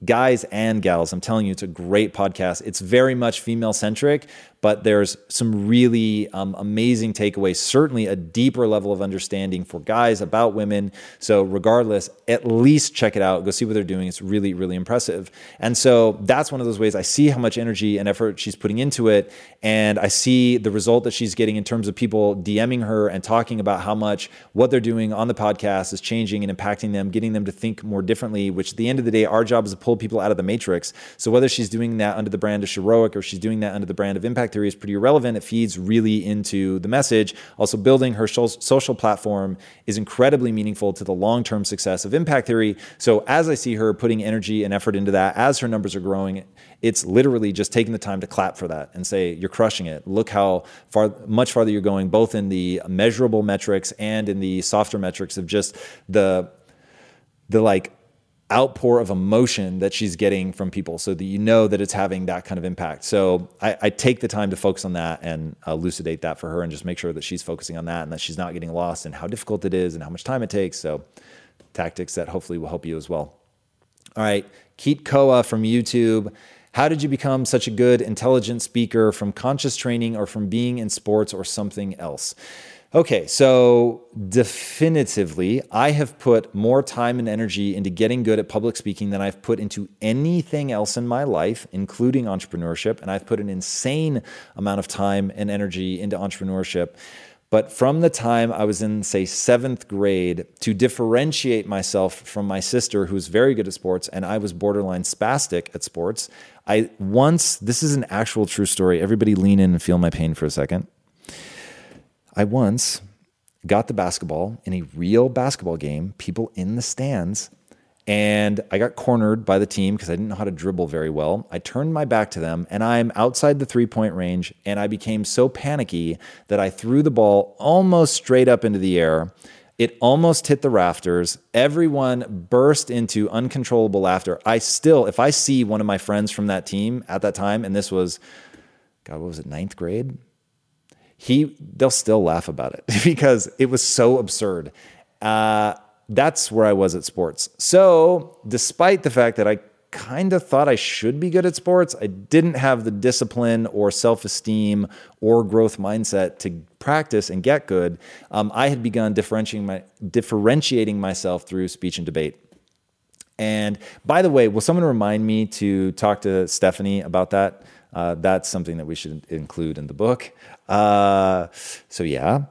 guys and gals, I'm telling you, it's a great podcast. It's very much female centric, but there's some really um, amazing takeaways, certainly a deeper level of understanding for guys about women. So, regardless, at least check it out. Go see what they're doing. It's really, really impressive. And so, that's one of those ways I see how much energy and effort she's putting into it. And I see the result that she's getting in terms of people DMing her and talking about how much what they're doing on the podcast is changing and impacting them, getting them to think more differently, which at the end of the day, our job is pull people out of the matrix. So, whether she's doing that under the brand of Sheroic or she's doing that under the brand of Impact impact theory is pretty irrelevant. It feeds really into the message. Also, building her social platform is incredibly meaningful to the long term success of impact theory. So, as I see her putting energy and effort into that, as her numbers are growing, it's literally just taking the time to clap for that and say, You're crushing it. Look how far, much farther you're going, both in the measurable metrics and in the softer metrics of just the the like outpour of emotion that she's getting from people so that you know that it's having that kind of impact. So I, I take the time to focus on that and uh, elucidate that for her and just make sure that she's focusing on that and that she's not getting lost in how difficult it is and how much time it takes. So tactics that hopefully will help you as well. All right, Keet Koa from YouTube. How did you become such a good, intelligent speaker from conscious training or from being in sports or something else? Okay, so definitively, I have put more time and energy into getting good at public speaking than I've put into anything else in my life, including entrepreneurship. And I've put an insane amount of time and energy into entrepreneurship. But from the time I was in, say, seventh grade, to differentiate myself from my sister, who was very good at sports, and I was borderline spastic at sports, I once, this is an actual true story. Everybody lean in and feel my pain for a second. I once got the basketball in a real basketball game, people in the stands, and I got cornered by the team because I didn't know how to dribble very well. I turned my back to them and I'm outside the three point range, and I became so panicky that I threw the ball almost straight up into the air. It almost hit the rafters. Everyone burst into uncontrollable laughter. I still, if I see one of my friends from that team at that time, and this was, God, what was it, ninth grade? He they'll still laugh about it because it was so absurd. Uh, that's where I was at sports. So, despite the fact that I kind of thought I should be good at sports, I didn't have the discipline or self esteem or growth mindset to practice and get good. Um, I had begun differentiating, my, differentiating myself through speech and debate. And by the way, will someone remind me to talk to Stephanie about that? Uh, that's something that we should include in the book. Uh, so yeah,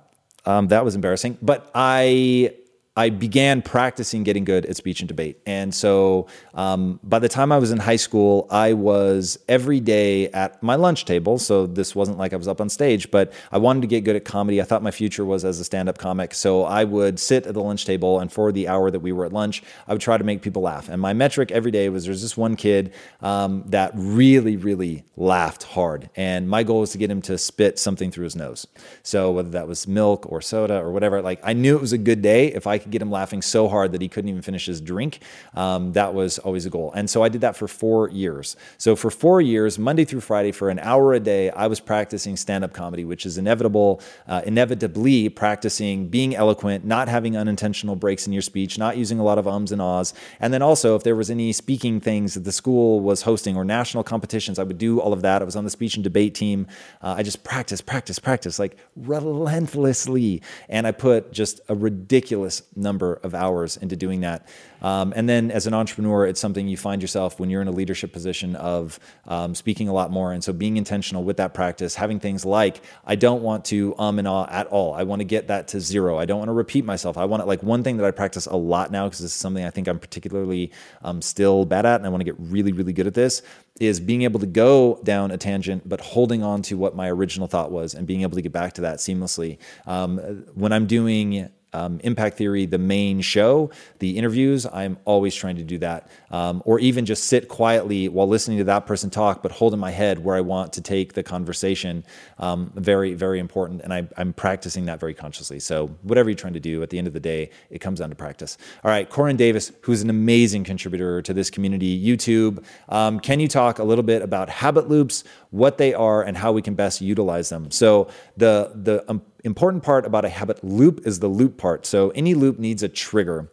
um, that was embarrassing. But I I began practicing getting good at speech and debate. And so um, by the time I was in high school, I was every day at my lunch table. So this wasn't like I was up on stage, but I wanted to get good at comedy. I thought my future was as a stand up comic. So I would sit at the lunch table, and for the hour that we were at lunch, I would try to make people laugh. And my metric every day was there's this one kid um, that really, really laughed hard. And my goal was to get him to spit something through his nose. So whether that was milk or soda or whatever, like I knew it was a good day if I could get him laughing so hard that he couldn't even finish his drink. Um, that was always a goal. And so I did that for four years. So for four years, Monday through Friday, for an hour a day, I was practicing stand up comedy, which is inevitable, uh, inevitably practicing being eloquent, not having unintentional breaks in your speech, not using a lot of ums and ahs. And then also, if there was any speaking things that the school was hosting or national competitions, I would do all of that. I was on the speech and debate team. Uh, I just practiced, practice, practice, like relentlessly. And I put just a ridiculous number of hours into doing that. Um, and then as an entrepreneur, it's something you find yourself when you're in a leadership position of um, speaking a lot more. And so being intentional with that practice, having things like, I don't want to um and ah at all. I want to get that to zero. I don't want to repeat myself. I want to, like, one thing that I practice a lot now, because this is something I think I'm particularly um, still bad at, and I want to get really, really good at this, is being able to go down a tangent, but holding on to what my original thought was and being able to get back to that seamlessly. Um, when I'm doing um, Impact Theory, the main show, the interviews, I'm always trying to do that. Um, or even just sit quietly while listening to that person talk, but hold in my head where I want to take the conversation. Um, very, very important. And I, am practicing that very consciously. So, whatever you're trying to do, at the end of the day, it comes down to practice. All right, Corin Davis, who's an amazing contributor to this community, YouTube. Um, can you talk a little bit about habit loops, what they are, and how we can best utilize them? So, the, the um, important part about a habit loop is the loop part. So any loop needs a trigger.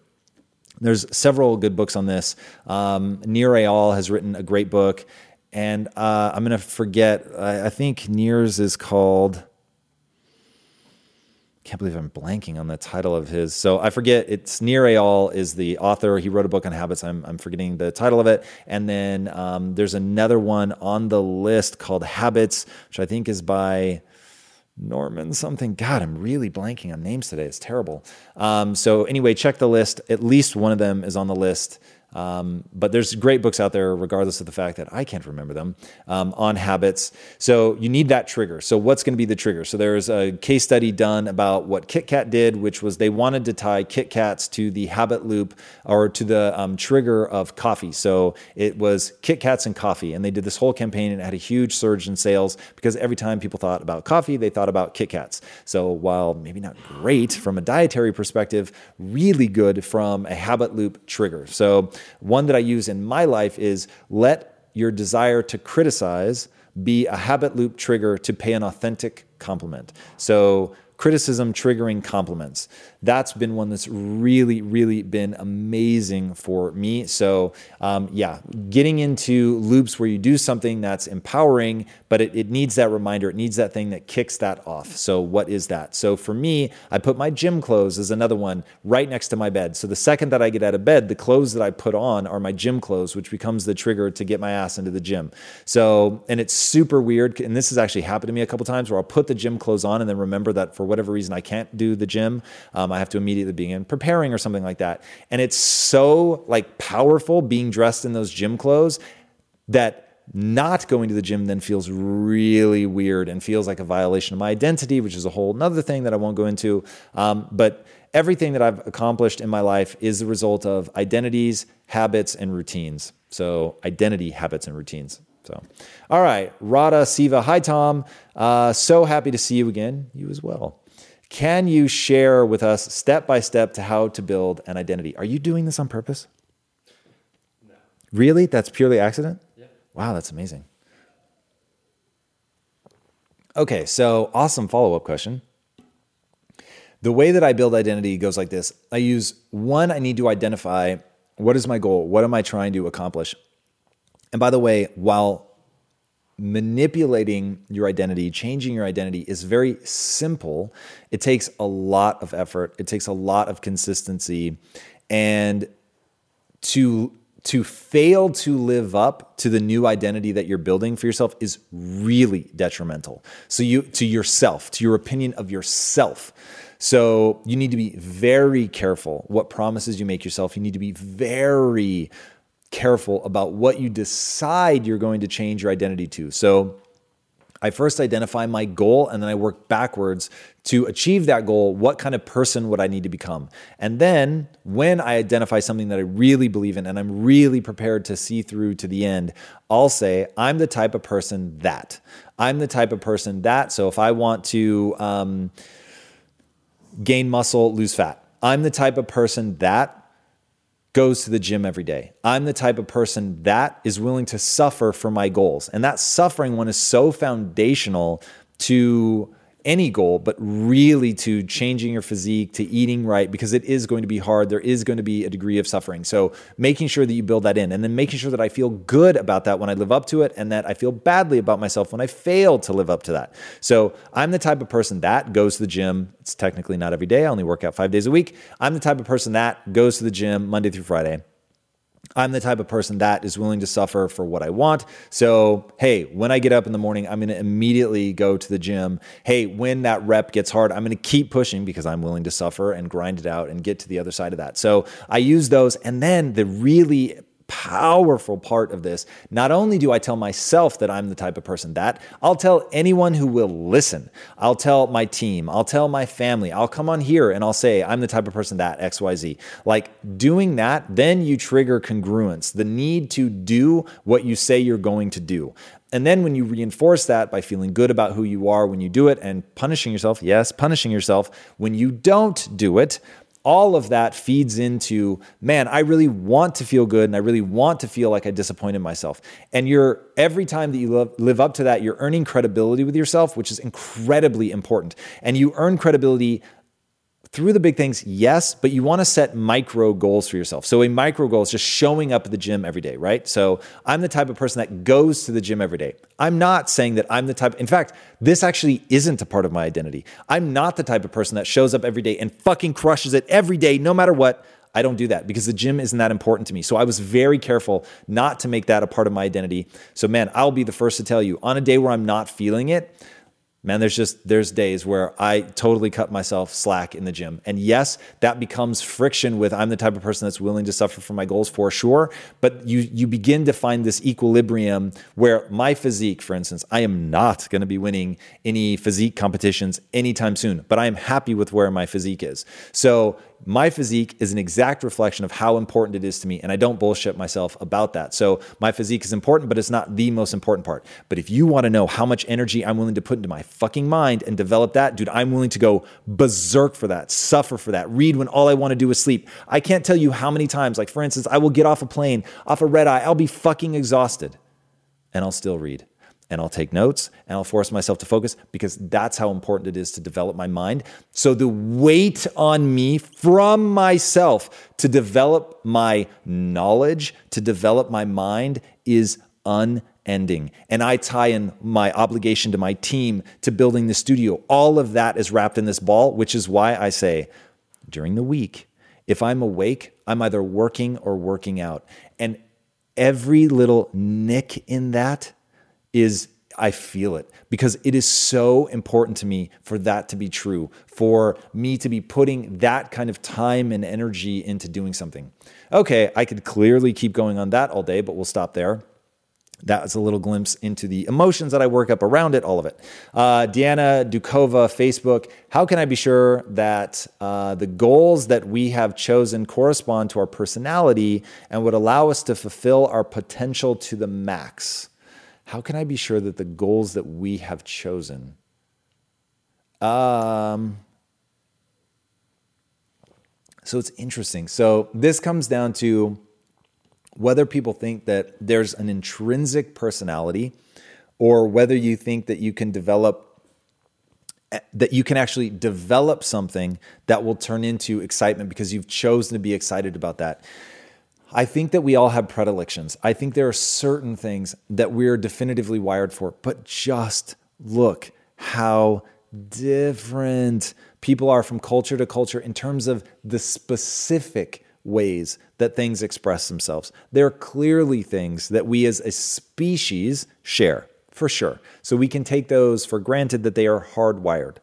There's several good books on this. Um, Nir Eyal has written a great book, and uh, I'm going to forget. I, I think Nir's is called. Can't believe I'm blanking on the title of his. So I forget. It's Nir Eyal is the author. He wrote a book on habits. I'm, I'm forgetting the title of it. And then um, there's another one on the list called Habits, which I think is by Norman something. God, I'm really blanking on names today. It's terrible. Um, so anyway, check the list. At least one of them is on the list. Um, but there's great books out there, regardless of the fact that I can't remember them, um, on habits. So you need that trigger. So what's going to be the trigger? So there's a case study done about what KitKat did, which was they wanted to tie KitKats to the habit loop or to the um, trigger of coffee. So it was KitKats and coffee, and they did this whole campaign, and had a huge surge in sales because every time people thought about coffee, they thought about KitKats. So while maybe not great from a dietary perspective, really good from a habit loop trigger. So one that I use in my life is let your desire to criticize be a habit loop trigger to pay an authentic compliment. So criticism triggering compliments. That's been one that's really, really been amazing for me. So, um, yeah, getting into loops where you do something that's empowering, but it, it needs that reminder, it needs that thing that kicks that off. So, what is that? So, for me, I put my gym clothes as another one right next to my bed. So, the second that I get out of bed, the clothes that I put on are my gym clothes, which becomes the trigger to get my ass into the gym. So, and it's super weird. And this has actually happened to me a couple times where I'll put the gym clothes on and then remember that for whatever reason I can't do the gym. Um, I have to immediately begin preparing or something like that. And it's so like powerful being dressed in those gym clothes that not going to the gym then feels really weird and feels like a violation of my identity, which is a whole other thing that I won't go into. Um, but everything that I've accomplished in my life is the result of identities, habits, and routines. So, identity, habits, and routines. So, all right, Radha Siva. Hi, Tom. Uh, so happy to see you again. You as well. Can you share with us step by step to how to build an identity? Are you doing this on purpose? No. Really? That's purely accident? Yeah. Wow, that's amazing. Okay, so awesome follow up question. The way that I build identity goes like this I use one, I need to identify what is my goal? What am I trying to accomplish? And by the way, while manipulating your identity, changing your identity is very simple, it takes a lot of effort, it takes a lot of consistency. And to to fail to live up to the new identity that you're building for yourself is really detrimental. So you to yourself, to your opinion of yourself. So you need to be very careful what promises you make yourself. You need to be very careful about what you decide you're going to change your identity to. So I first identify my goal and then I work backwards to achieve that goal. What kind of person would I need to become? And then when I identify something that I really believe in and I'm really prepared to see through to the end, I'll say, I'm the type of person that. I'm the type of person that. So if I want to, um, gain muscle, lose fat. I'm the type of person that goes to the gym every day. I'm the type of person that is willing to suffer for my goals. And that suffering one is so foundational to any goal, but really to changing your physique, to eating right, because it is going to be hard. There is going to be a degree of suffering. So making sure that you build that in and then making sure that I feel good about that when I live up to it and that I feel badly about myself when I fail to live up to that. So I'm the type of person that goes to the gym. It's technically not every day. I only work out five days a week. I'm the type of person that goes to the gym Monday through Friday I'm the type of person that is willing to suffer for what I want. So, hey, when I get up in the morning, I'm going to immediately go to the gym. Hey, when that rep gets hard, I'm going to keep pushing because I'm willing to suffer and grind it out and get to the other side of that. So, I use those. And then the really powerful part of this. Not only do I tell myself that I'm the type of person that, I'll tell anyone who will listen. I'll tell my team, I'll tell my family, I'll come on here and I'll say, I'm the type of person that XYZ. Like doing that, then you trigger congruence, the need to do what you say you're going to do. And then when you reinforce that by feeling good about who you are when you do it and punishing yourself, yes, punishing yourself when you don't do it, all of that feeds into man i really want to feel good and i really want to feel like i disappointed myself. And you're every time that you live, live up to that you're earning credibility with yourself which is incredibly important. And you earn credibility through the big things, yes, but you want to set micro goals for yourself. So a micro goal is just showing up at the gym every day, right? So I'm the type of person that goes to the gym every day. I'm not saying that I'm the type, in fact, this actually isn't a part of my identity. I'm not the type of person that shows up every day and fucking crushes it every day, no matter what. I don't do that because the gym isn't that important to me. So I was very careful not to make that a part of my identity. So, man, I'll be the first to tell you on a day where I'm not feeling it, man there's just there's days where i totally cut myself slack in the gym. And yes that becomes friction with i'm the type of person that's willing to suffer for my goals for sure. But you you begin to find this equilibrium where my physique for instance i am not going to be winning any physique competitions anytime soon but i am happy with where my physique is. So my physique is an exact reflection of how important it is to me. And I don't bullshit myself about that. So my physique is important, but it's not the most important part. But if you want to know how much energy I'm willing to put into my fucking mind and develop that, dude, I'm willing to go berserk for that, suffer for that, read when all I want to do is sleep. I can't tell you how many times, like for instance, I will get off a plane, off a red eye, I'll be fucking exhausted and I'll still read. And I'll take notes and I'll force myself to focus because that's how important it is to develop my mind. So the weight on me from myself to develop my knowledge, to develop my mind is unending. And I tie in my obligation to my team, to building the studio. All of that is wrapped in this ball, which is why I say during the week, if I'm awake, I'm either working or working out. And every little nick in that is I feel it because it is so important to me for that to be true, for me to be putting that kind of time and energy into doing something. Okay, I could clearly keep going on that all day, but we'll stop there. That's a little glimpse into the emotions that I work up around it, all of it. Uh, Deanna Dukova, Facebook. How can I be sure that uh, the goals that we have chosen correspond to our personality and would allow us to fulfill our potential to the max? How can I be sure that the goals that we have chosen? Um, so it's interesting. So this comes down to whether people think that there's an intrinsic personality or whether you think that you can develop that you can actually develop something that will turn into excitement because you've chosen to be excited about that. I think that we all have predilections. I think there are certain things that we're definitively wired for, but just look how different people are from culture to culture in terms of the specific ways that things express themselves. There are clearly things that we as a species share, for sure. So we can take those for granted that they are hardwired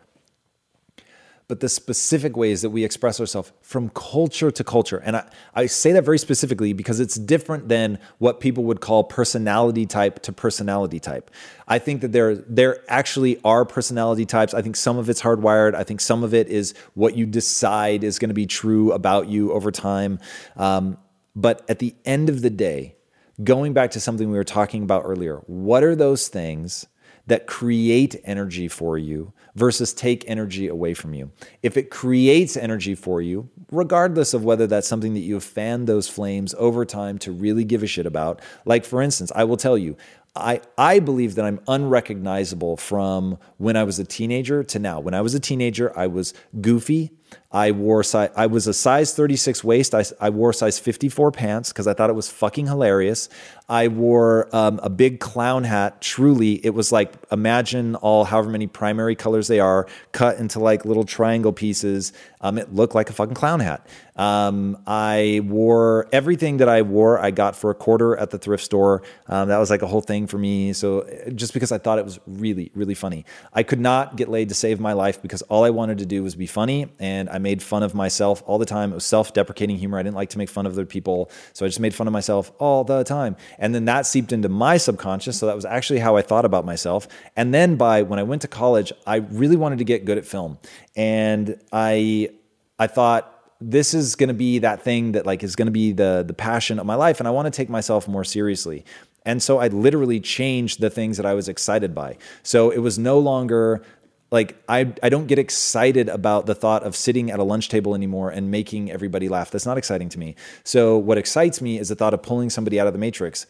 but the specific ways that we express ourselves from culture to culture. And I, I say that very specifically because it's different than what people would call personality type to personality type. I think that there, there actually are personality types. I think some of it's hardwired. I think some of it is what you decide is going to be true about you over time. Um, but at the end of the day, going back to something we were talking about earlier, what are those things that create energy for you versus take energy away from you. If it creates energy for you, regardless of whether that's something that you've fanned those flames over time to really give a shit about, like for instance, I will tell you, I, I believe that I'm unrecognizable from when I was a teenager to now. When I was a teenager, I was goofy. I wore size, I was a size 36 waist. I, I wore size 54 pants because I thought it was fucking hilarious. I wore um, a big clown hat. Truly, it was like imagine all however many primary colors they are cut into like little triangle pieces. Um, it looked like a fucking clown hat. Um, I wore everything that I wore. I got for a quarter at the thrift store. Um, that was like a whole thing for me. So just because I thought it was really, really funny, I could not get laid to save my life because all I wanted to do was be funny, and I made fun of myself all the time. It was self-deprecating humor. I didn't like to make fun of other people, so I just made fun of myself all the time. And then that seeped into my subconscious. So that was actually how I thought about myself. And then by when I went to college, I really wanted to get good at film. And I I thought this is going to be that thing that like is going to be the the passion of my life and I want to take myself more seriously. And so I literally changed the things that I was excited by. So it was no longer like I, I don't get excited about the thought of sitting at a lunch table anymore and making everybody laugh. That's not exciting to me. So what excites me is the thought of pulling somebody out of the matrix.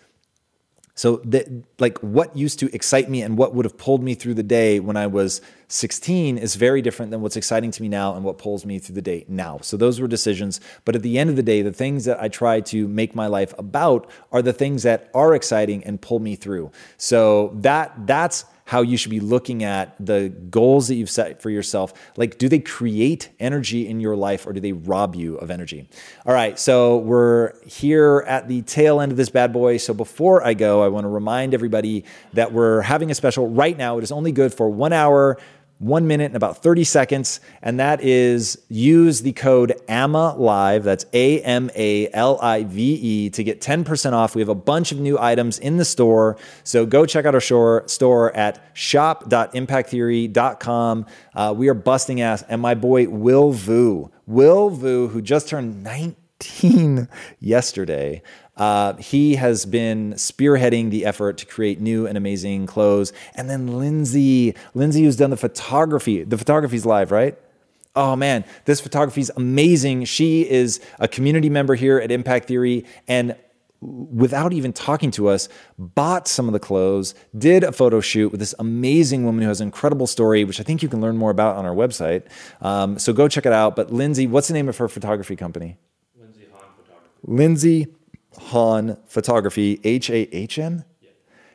So that like what used to excite me and what would have pulled me through the day when I was 16 is very different than what's exciting to me now and what pulls me through the day now. So those were decisions, but at the end of the day the things that I try to make my life about are the things that are exciting and pull me through. So that that's how you should be looking at the goals that you've set for yourself. Like, do they create energy in your life or do they rob you of energy? All right, so we're here at the tail end of this bad boy. So before I go, I want to remind everybody that we're having a special right now. It is only good for one hour one minute and about 30 seconds. And that is use the code AMA Live. That's A M A L I V E to get 10% off. We have a bunch of new items in the store. So go check out our store, store at shop.impacttheory.com. Uh, we are busting ass. And my boy, Will Vu, Will Vu, who just turned 19 yesterday, uh, he has been spearheading the effort to create new and amazing clothes. And then Lindsay, Lindsay, who's done the photography. The photography's live, right? Oh man, this photography is amazing. She is a community member here at Impact Theory, and without even talking to us, bought some of the clothes, did a photo shoot with this amazing woman who has an incredible story, which I think you can learn more about on our website. Um, so go check it out. But Lindsay, what's the name of her photography company? Lindsay Hahn Photography. Lindsay Hahn Photography, H A H N?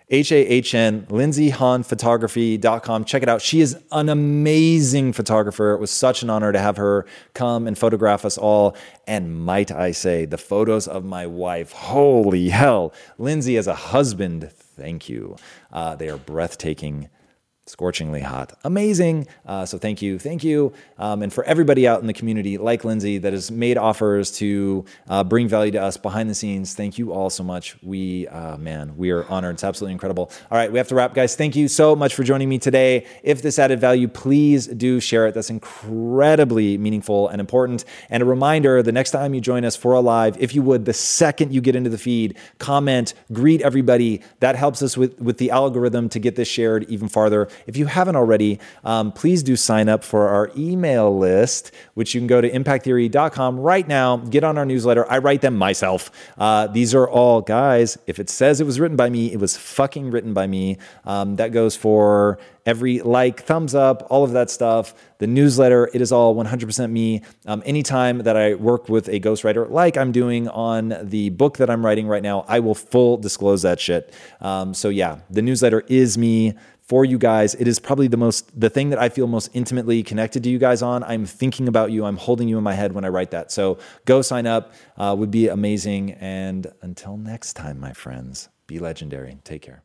H A H N, lindsayhahnphotography.com. Check it out. She is an amazing photographer. It was such an honor to have her come and photograph us all. And might I say, the photos of my wife, holy hell. Lindsay, as a husband, thank you. Uh, they are breathtaking scorchingly hot. Amazing. Uh, so thank you. Thank you. Um, and for everybody out in the community, like Lindsay, that has made offers to uh, bring value to us behind the scenes, thank you all so much. We, uh, man, we are honored. It's absolutely incredible. All right, we have to wrap, guys. Thank you so much for joining me today. If this added value, please do share it. That's incredibly meaningful and important. And a reminder the next time you join us for a live, if you would, the second you get into the feed, comment, greet everybody. That helps us with, with the algorithm to get this shared even farther. If you haven't already, um, please do sign up for our email list, which you can go to impacttheory.com right now. Get on our newsletter. I write them myself. Uh, these are all, guys, if it says it was written by me, it was fucking written by me. Um, that goes for every like, thumbs up, all of that stuff. The newsletter, it is all 100% me. Um, anytime that I work with a ghostwriter, like I'm doing on the book that I'm writing right now, I will full disclose that shit. Um, so yeah, the newsletter is me for you guys. It is probably the most the thing that I feel most intimately connected to you guys on. I'm thinking about you. I'm holding you in my head when I write that. So go sign up. Uh, would be amazing. And until next time, my friends, be legendary. Take care.